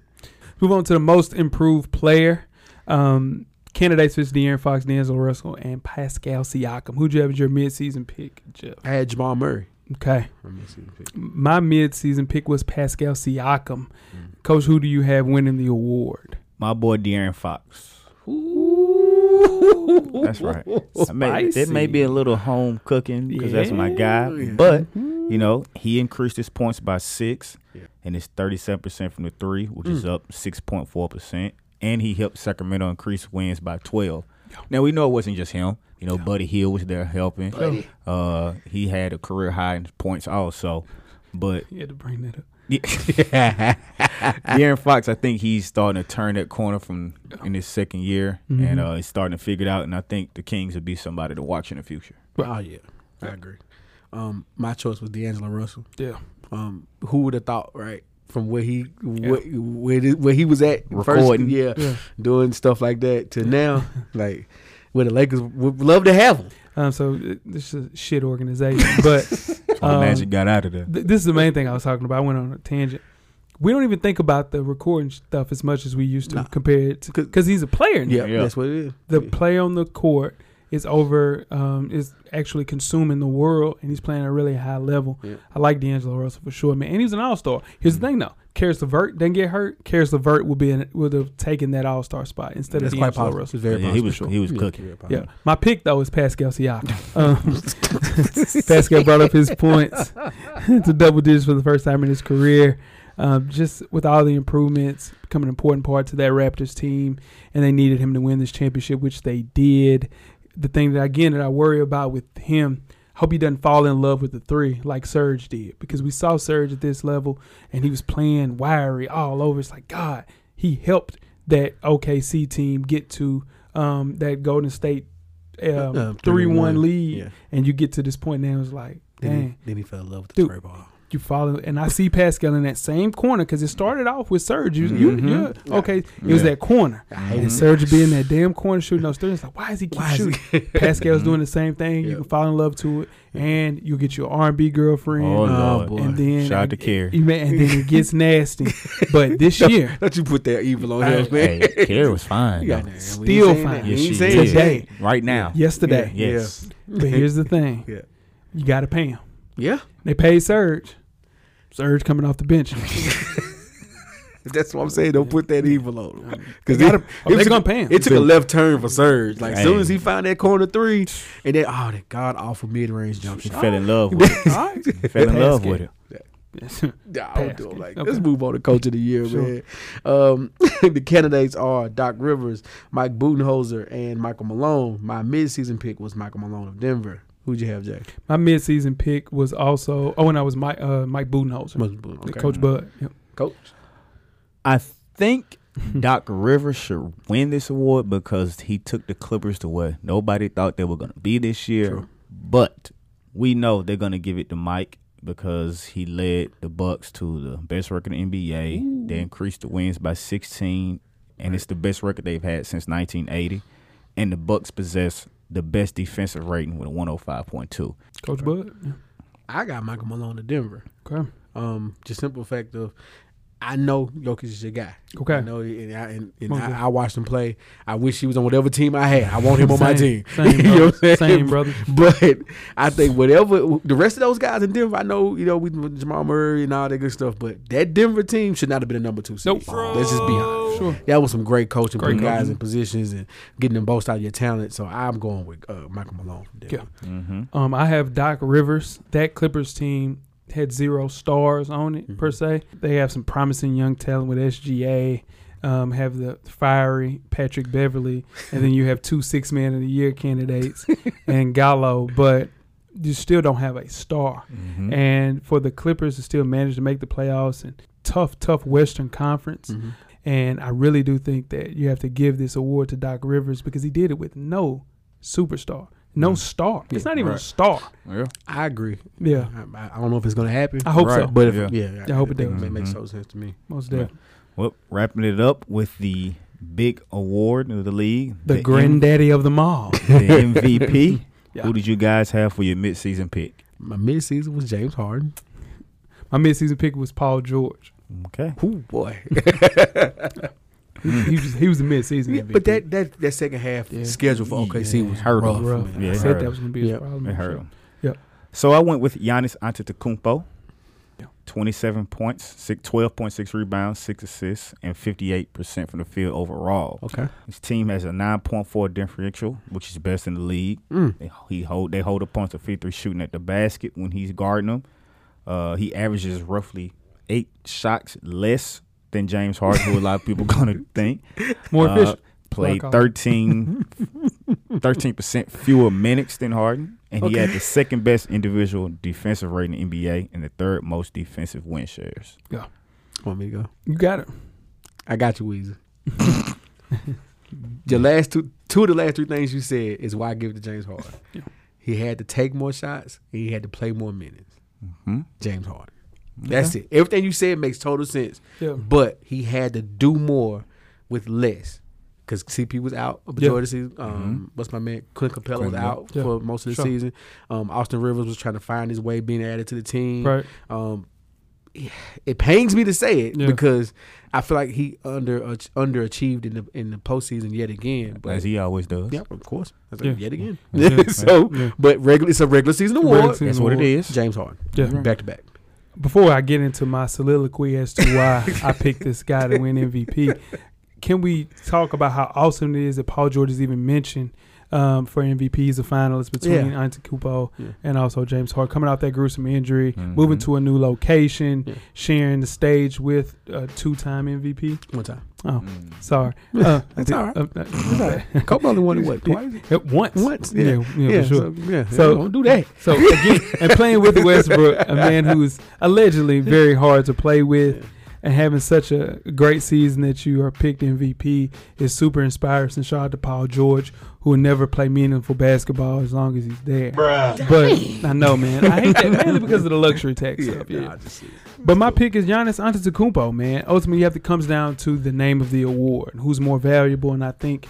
Move on to the most improved player. Um, candidates was De'Aaron Fox, D'Angelo Russell, and Pascal Siakam. Who'd you have as your midseason pick, Jeff? I had Jamal Murray. Okay. for mid-season pick. My midseason pick was Pascal Siakam. Mm. Coach, who do you have winning the award? My boy De'Aaron Fox. That's right. I may, it may be a little home cooking because that's my guy, but you know he increased his points by six, Yeah. and it's thirty seven percent from the three, which is up six point four percent, and he helped Sacramento increase wins by twelve. Now we know it wasn't just him. You know, Buddy Hield was there helping. Uh, he had a career high in points also, but You had to bring that up. yeah. De'Aaron Fox, I think he's starting to turn that corner from in his second year, Mhm. and uh, he's starting to figure it out. And I think the Kings would be somebody to watch in the future. Oh yeah, I agree. Um, my choice was D'Angelo Russell. Yeah. Um, who would have thought, right? From where he where, where, where he was at first, Recording. yeah, Yeah. doing stuff like that to now, like where the Lakers would love to have him. Um, so uh, this is a shit organization, but That's why Um, Magic got out of there. th- this is the main thing I was talking about. I went on a tangent. We don't even think about the recording stuff as much as we used to Nah. compared to Cause- because he's a player now. Yeah, Yeah. that's what it is. The Yeah. play on the court is over um, is actually consuming the world, and he's playing at a really high level. Yeah. I like D'Angelo Russell for sure, man, and he's an All Star. Here's the thing, though: Caris LeVert didn't get hurt. Caris LeVert would be in, would have taken that All Star spot instead that's of quite D'Angelo possible. Russell. Very Yeah, he was Sure. he was Yeah, cooking. very Yeah, my pick though is Pascal Siakam. Um, Pascal brought up his points to double digits for the first time in his career. Um, just with all the improvements, become an important part to that Raptors team, and they needed him to win this championship, which they did. The thing that again that I worry about with him, hope he doesn't fall in love with the three like Serge did, because we saw Serge at this level and he was playing wiry all over. It's like God, he helped that OKC team get to um, that Golden State um, Uh, three 3-1, lead, Yeah. and you get to this point now. It's like, Then dang, he, then he fell in love with the Dude. spray ball. You follow. And I see Pascal in that same corner because it started off with Serge. You, you, Mhm. you- okay, it was Yeah. that corner, I hate and it. Serge being that damn corner shooting those threes. Like, why is he keep Why shooting? he- Pascal's doing the same thing. Yeah. You can fall in love to it, and you get your R and B girlfriend. Oh, Lord. boy. and then Shout out to Kerry. You may- and then it gets nasty. But this year, Don't you put that evil on Hey, him, man? Hey, Kerry was fine. You got Still We ain't saying fine. Yes, she saying is. Today. Right now. yesterday. Yes. But here's the thing: Yeah. you got to pay him. Yeah. They paid Serge. Surge coming off the bench. That's what I'm saying. Don't put that evil on him. Because They gotta- oh, they gonna pay him. It took a left turn for Serge. Like as soon as he found that corner three, and then oh, that god awful mid range jump He shot. fell in love with it. All right. He fell in love with it. Nah, I don't Pass do it like Okay. Let's move on to coach of the year, Sure. man. Um, the candidates are Doc Rivers, Mike Budenholzer, and Michael Malone. My midseason pick was Michael Malone of Denver. Who'd you have, Jack? My midseason pick was also oh, and I was Mike uh, Mike Budenholzer, okay. Coach Bud. Yep. Coach. I think Doc Rivers should win this award because he took the Clippers to where nobody thought they were going to be this year. True. But we know they're going to give it to Mike because he led the Bucks to the best record in the NBA. They increased the wins by 16, and it's the best record they've had since 1980. And the Bucks possess the best defensive rating with a 105.2. Coach Bud. I got Michael Malone of Denver. Okay. Um, just simple fact of I know Jokic is your guy. Okay. I know, and I, and, and Okay. I, I watched him play. I wish he was on whatever team I had. I want him on my team. Same, same, You know brother. what same brother. But I think whatever the rest of those guys in Denver, I know you know we Jamal Murray and all that good stuff. But that Denver team should not have been a number two seed. Nope. Let's just be honest. Sure. That was some great coaching, Great putting guys in positions and getting them both out of your talent. So I'm going with uh, Michael Malone. From Denver. Mm-hmm. Um, I have Doc Rivers. That Clippers team had zero stars on it per se. They have some promising young talent with SGA. Um, have the fiery Patrick Beverley, and then you have two six man of the year candidates and Gallo, but you still don't have a star. Mm-hmm. And for the Clippers to still manage to make the playoffs and tough, tough Western Conference, Mhm. And I really do think that you have to give this award to Doc Rivers because he did it with no superstar, no star. It's not even a star. Yeah. I agree. Yeah, I, I don't know if it's going to happen. I hope Right. so. But if, Yeah. yeah, I hope it think does. It makes Mhm. total sense to me. Most Yeah. definitely. Well, wrapping it up with the big award of the league, The, M- granddaddy of them all. the MVP. Yeah. Who did you guys have for your midseason pick? My midseason was James Harden. My midseason pick was Paul George. Okay. Ooh boy. He, he was he was the midseason Yeah, MVP. but that, that that second half Yeah. schedule for OKC Yeah. was Hurt 'em. rough. rough. Yeah, I it said hurt that him. was gonna be a Yeah. problem. It hurt Sure. him. Yep. So I went with Giannis Antetokounmpo. Yeah. 27 points, six, 12.6 rebounds, 6 assists, and 58% from the field overall. Okay. His team has a 9.4 differential, which is best in the league. Mm. They, he hold they hold opponents to 53 shooting at the basket when he's guarding them. Uh, he averages roughly eight shots less than James Harden, who a lot of people gonna think. More Uh, efficient. Played Black 13 percent fewer minutes than Harden, and he had the second best individual defensive rating in the NBA and the third most defensive win shares. Want me to go? You got it. I got you, Weezy. the last two two of the last three things you said is why I give it to James Harden. Yeah. He had to take more shots and he had to play more minutes. Hmm? James Harden. That's it. Everything you said makes total sense. Yeah. But he had to do more with less. Because CP was out a majority of the season. Um, What's my man? Clint Capela was out yeah. for most of the Sure. season. Um, Austin Rivers was trying to find his way being added to the team. Right. Um, it pains me to say it Yeah. because I feel like he under uh, underachieved in the in the postseason yet again. But As he always does. yeah, of course, That's Yeah. like, yet again. Yeah. so, Yeah. but regular it's a regular season award. Regular season That's what it award. is. James Harden, Yeah. back to back. Before I get into my soliloquy as to why I picked this guy to win MVP, can we talk about how awesome it is that Paul George is even mentioned um, for MVPs, the a finalist between Yeah. Antetokounmpo Yeah. and also James Harden, coming off that gruesome injury, Mhm. moving to a new location, Yeah. sharing the stage with a two-time MVP. One time, Oh, Mm. sorry. Uh, That's all right. uh, uh, Kobe only won it what twice? uh, once. Once, Yeah, yeah. yeah, sure. so, yeah. So- don't do that. So again, and playing with Westbrook, a man who's allegedly very hard to play with. and having such a great season that you are picked MVP is super inspiring. And shout out to Paul George, who will never play meaningful basketball as long as he's there. Bruh. But I know, man, I hate that mainly because of the luxury tax stuff. Yeah. nah, just. But my pick is Giannis Antetokounmpo, man. Ultimately, you have to comes down to the name of the award and who's more valuable. And I think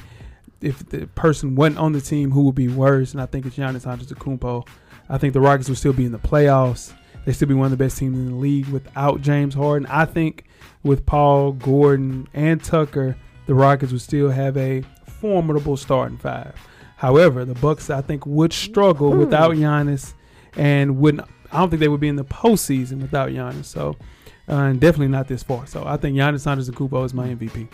if the person wasn't on the team, who would be worse? And I think it's Giannis Antetokounmpo. I think the Rockets would still be in the playoffs. They still be one of the best teams in the league without James Harden. I think with Paul Gordon and Tucker, the Rockets would still have a formidable starting five. However, the Bucks I think would struggle without Giannis and wouldn't I don't think they would be in the postseason without Giannis. So, uh, and definitely not this far. So I think Giannis Antetokounmpo is my MVP.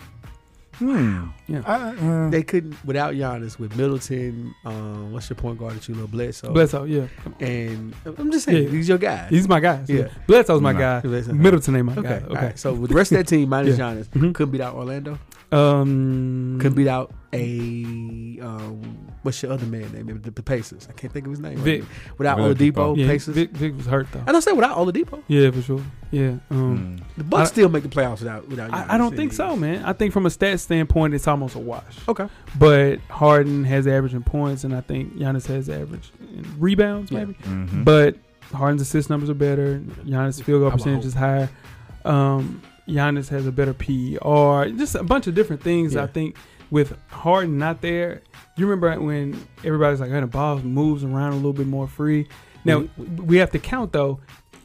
Hmm. Yeah. I, uh, They couldn't without Giannis with Middleton. Um, what's your point guard that you love, Bledsoe? Bledsoe, yeah, And I'm just saying, Yeah. he's your guy. he's my guy. Yeah. Bledsoe's my Right. guy. Bledsoe. Middleton ain't my Okay. guy. Okay. Okay. So with the rest of that team minus Yeah. Giannis, Mhm. couldn't beat out Orlando. Um, Couldn't beat out a um, what's your other man name? The, the Pacers. I can't think of his name. Vic. Without Oladipo. Oladipo, Yeah, Pacers. Vic, Vic was hurt though. And I don't say without Oladipo. Yeah, for sure. Yeah. Um, hmm. The Bucks I- still make the playoffs without without. I, I don't think so, man. I think from a stat standpoint, it's almost a wash. Okay. But Harden has average in points, and I think Giannis has average in rebounds, Yeah. maybe. Mhm. But Harden's assist numbers are better. Giannis' field goal percentage is higher. Um, Giannis has a better PER. Just a bunch of different things. Yeah. I think with Harden not there, you remember when everybody's like, "Oh, the ball moves around a little bit more free." Now Mm-hmm. we have to count though.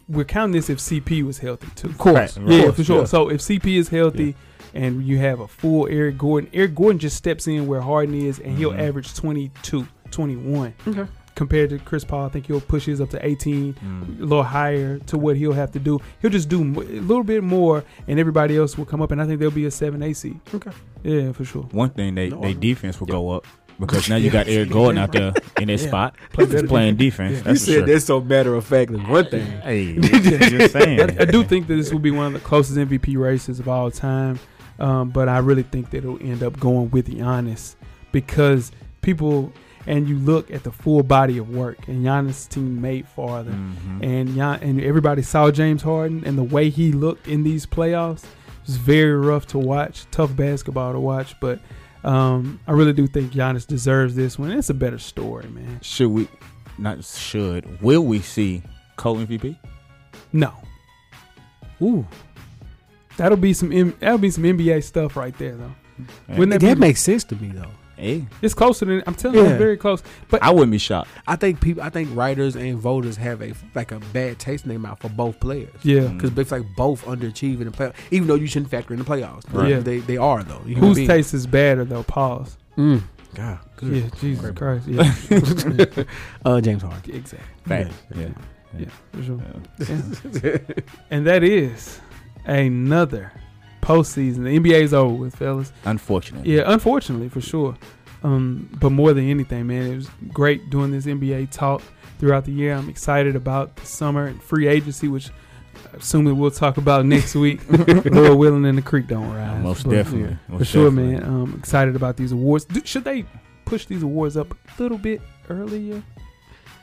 We're counting this if CP was healthy too. Of course. Right. Yeah, course, for sure. yeah. So if CP is healthy and you have a full Eric Gordon, Eric Gordon just steps in where Harden is and he'll Mhm. average 22, 21. Okay. Compared to Chris Paul, I think he'll push his up to 18, Mm. a little higher to what he'll have to do. He'll just do a little bit more and everybody else will come up and I think there'll be a 7 AC. Okay. Yeah, for sure. One thing they No, they defense will go up because now you got Eric Gordon out there in that Yeah. spot Play He's playing defense. Yeah. You That's for said sure. that's so matter of fact. Is one thing. Hey, just saying. I, I do think that this will be one of the closest MVP races of all time, um, but I really think that it'll end up going with Giannis because people and you look at the full body of work and Giannis' team made farther, Mhm. and Gian, and everybody saw James Harden and the way he looked in these playoffs was very rough to watch, tough basketball to watch, but. Um, I really do think Giannis deserves this one. It's a better story, man. Should we? Not should. Will we see co MVP? No. Ooh, that'll be some M- that'll be some NBA stuff right there, though. Wouldn't that that be- makes sense to me though. Hey, It's closer than I'm telling you, Yeah. it's very close. But I wouldn't be shocked. I think people, I think writers and voters have a like a bad taste in their mouth for both players. yeah, Mm. Because it's like both underachieving in the playoffs, even though you shouldn't factor in the playoffs. Right. Yeah. They they are though. You human whose beings. taste is better though? Pause. Mm. God, good. Yeah, Jesus Great. Christ. Yeah, Uh, James Harden. exactly. Fact. Yeah. Yeah. Yeah, for sure. Yeah. Yeah. and that is another postseason. The NBA is over with, fellas. Unfortunately. Yeah, unfortunately, for sure. Um, but more than anything, man, it was great doing this NBA talk throughout the year. I'm excited about the summer and free agency, which I assuming we'll talk about next week. Lord willing, and the creek don't rise. Most But, definitely. yeah, Most for sure, definitely. man. Um, excited about these awards. Do, should they push these awards up a little bit earlier?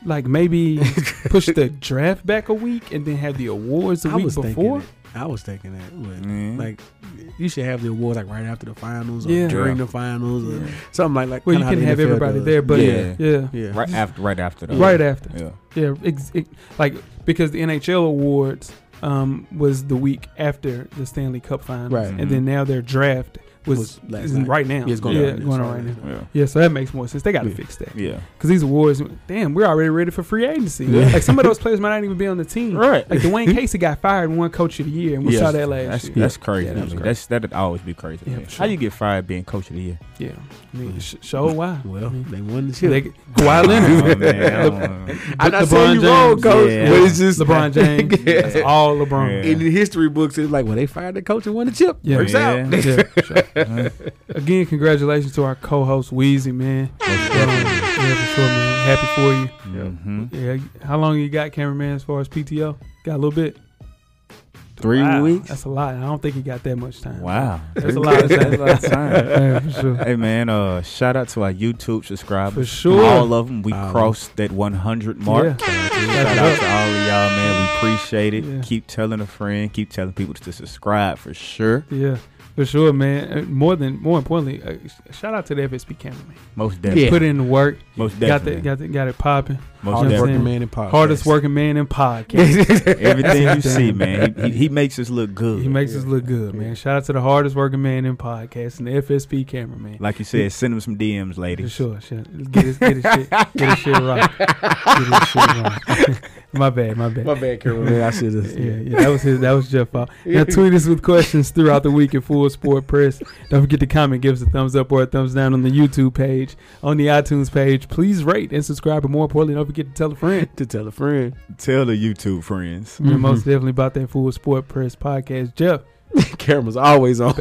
Like maybe push the draft back a week and then have the awards the I week before. Thinking that. I was thinking that. but, Mhm. Like you should have the awards like right after the finals or Yeah. during Yeah. the finals or Yeah. something like like. Well, you can have NFL everybody does. there, but Yeah. yeah, yeah. right after, right after that. right after. Yeah. Yeah, ex- it, like because the NHL awards um, was the week after the Stanley Cup Finals, Right. and then now their draft was, Was last night. right now. Yeah, it's going yeah, on. going on right now. Yeah. Yeah, so that makes more sense. They got to Yeah. fix that Yeah. because these awards, damn, we're already ready for free agency. Yeah. Like some of those players might not even be on the team. Right. Like Dwane Casey got fired one Coach of the Year, and we Yes. saw that last That's, year. that's crazy. Yeah, That crazy. That's that'd always be crazy. Yeah, me. for How you get fired being coach of the year? yeah, I mean, mm. sh- show why. Well, I mean, they won the they, ship. Kawhi Oh, Leonard, man, I don't know. I'm not LeBron saying you wrong, coach, Yeah. but it's just LeBron James, that's all LeBron. Yeah. In the history books, it's like, well, they fired the coach and won the chip. Yeah. Works out. Yeah, for. Again, congratulations to our co-host Weezy, man. Yeah, for sure, man. Happy for you. Mhm. Yeah, how long you got, cameraman? As far as PTO, got a little bit. Three Wow, weeks. That's a lot. I don't think he got that much time. Wow, That's a lot of time. That's a lot of time. Yeah, for sure. Hey man, uh, shout out to our YouTube subscribers. For sure. all of them. We Um, crossed that 100 mark. Yeah. Shout out to all of y'all, man. We appreciate it. Yeah. Keep telling a friend. Keep telling people to subscribe for sure. Yeah, for sure, man. Uh, More than more importantly, uh, shout out to the FSP cameraman. Most definitely. Put in the work. Most definitely. Got that. Got that. Got it popping. Most Hardest working man in podcast. Hardest working man in podcast. Everything you see, man. He, he, he makes us look good. He makes us look good, man. Shout out to the hardest working man in podcast and the FSP cameraman. like you said, send him some DMs, For sure, sure. Get his, get his shit, get his shit right. Get his shit right. My bad, my bad. My bad, cameraman. I should have. Yeah, yeah, that was his. That was Jeff fault. Now tweet us with questions throughout the week at Full Sport Press. Don't forget to comment, give us a thumbs up or a thumbs down on the YouTube page, on the iTunes page. Please rate and subscribe, and more importantly, don't forget to tell a friend. to tell a friend. Tell the YouTube friends. We're most mm-hmm. definitely about that Full Sport Press podcast. Jeff, Camera's always on.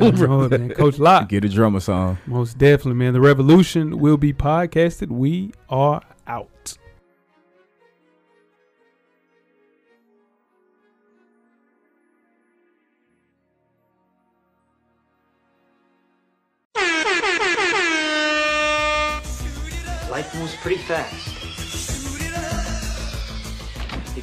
man. Coach Lock, Get a drummer song. most definitely, man. The revolution will be podcasted. We are out. Life moves pretty fast.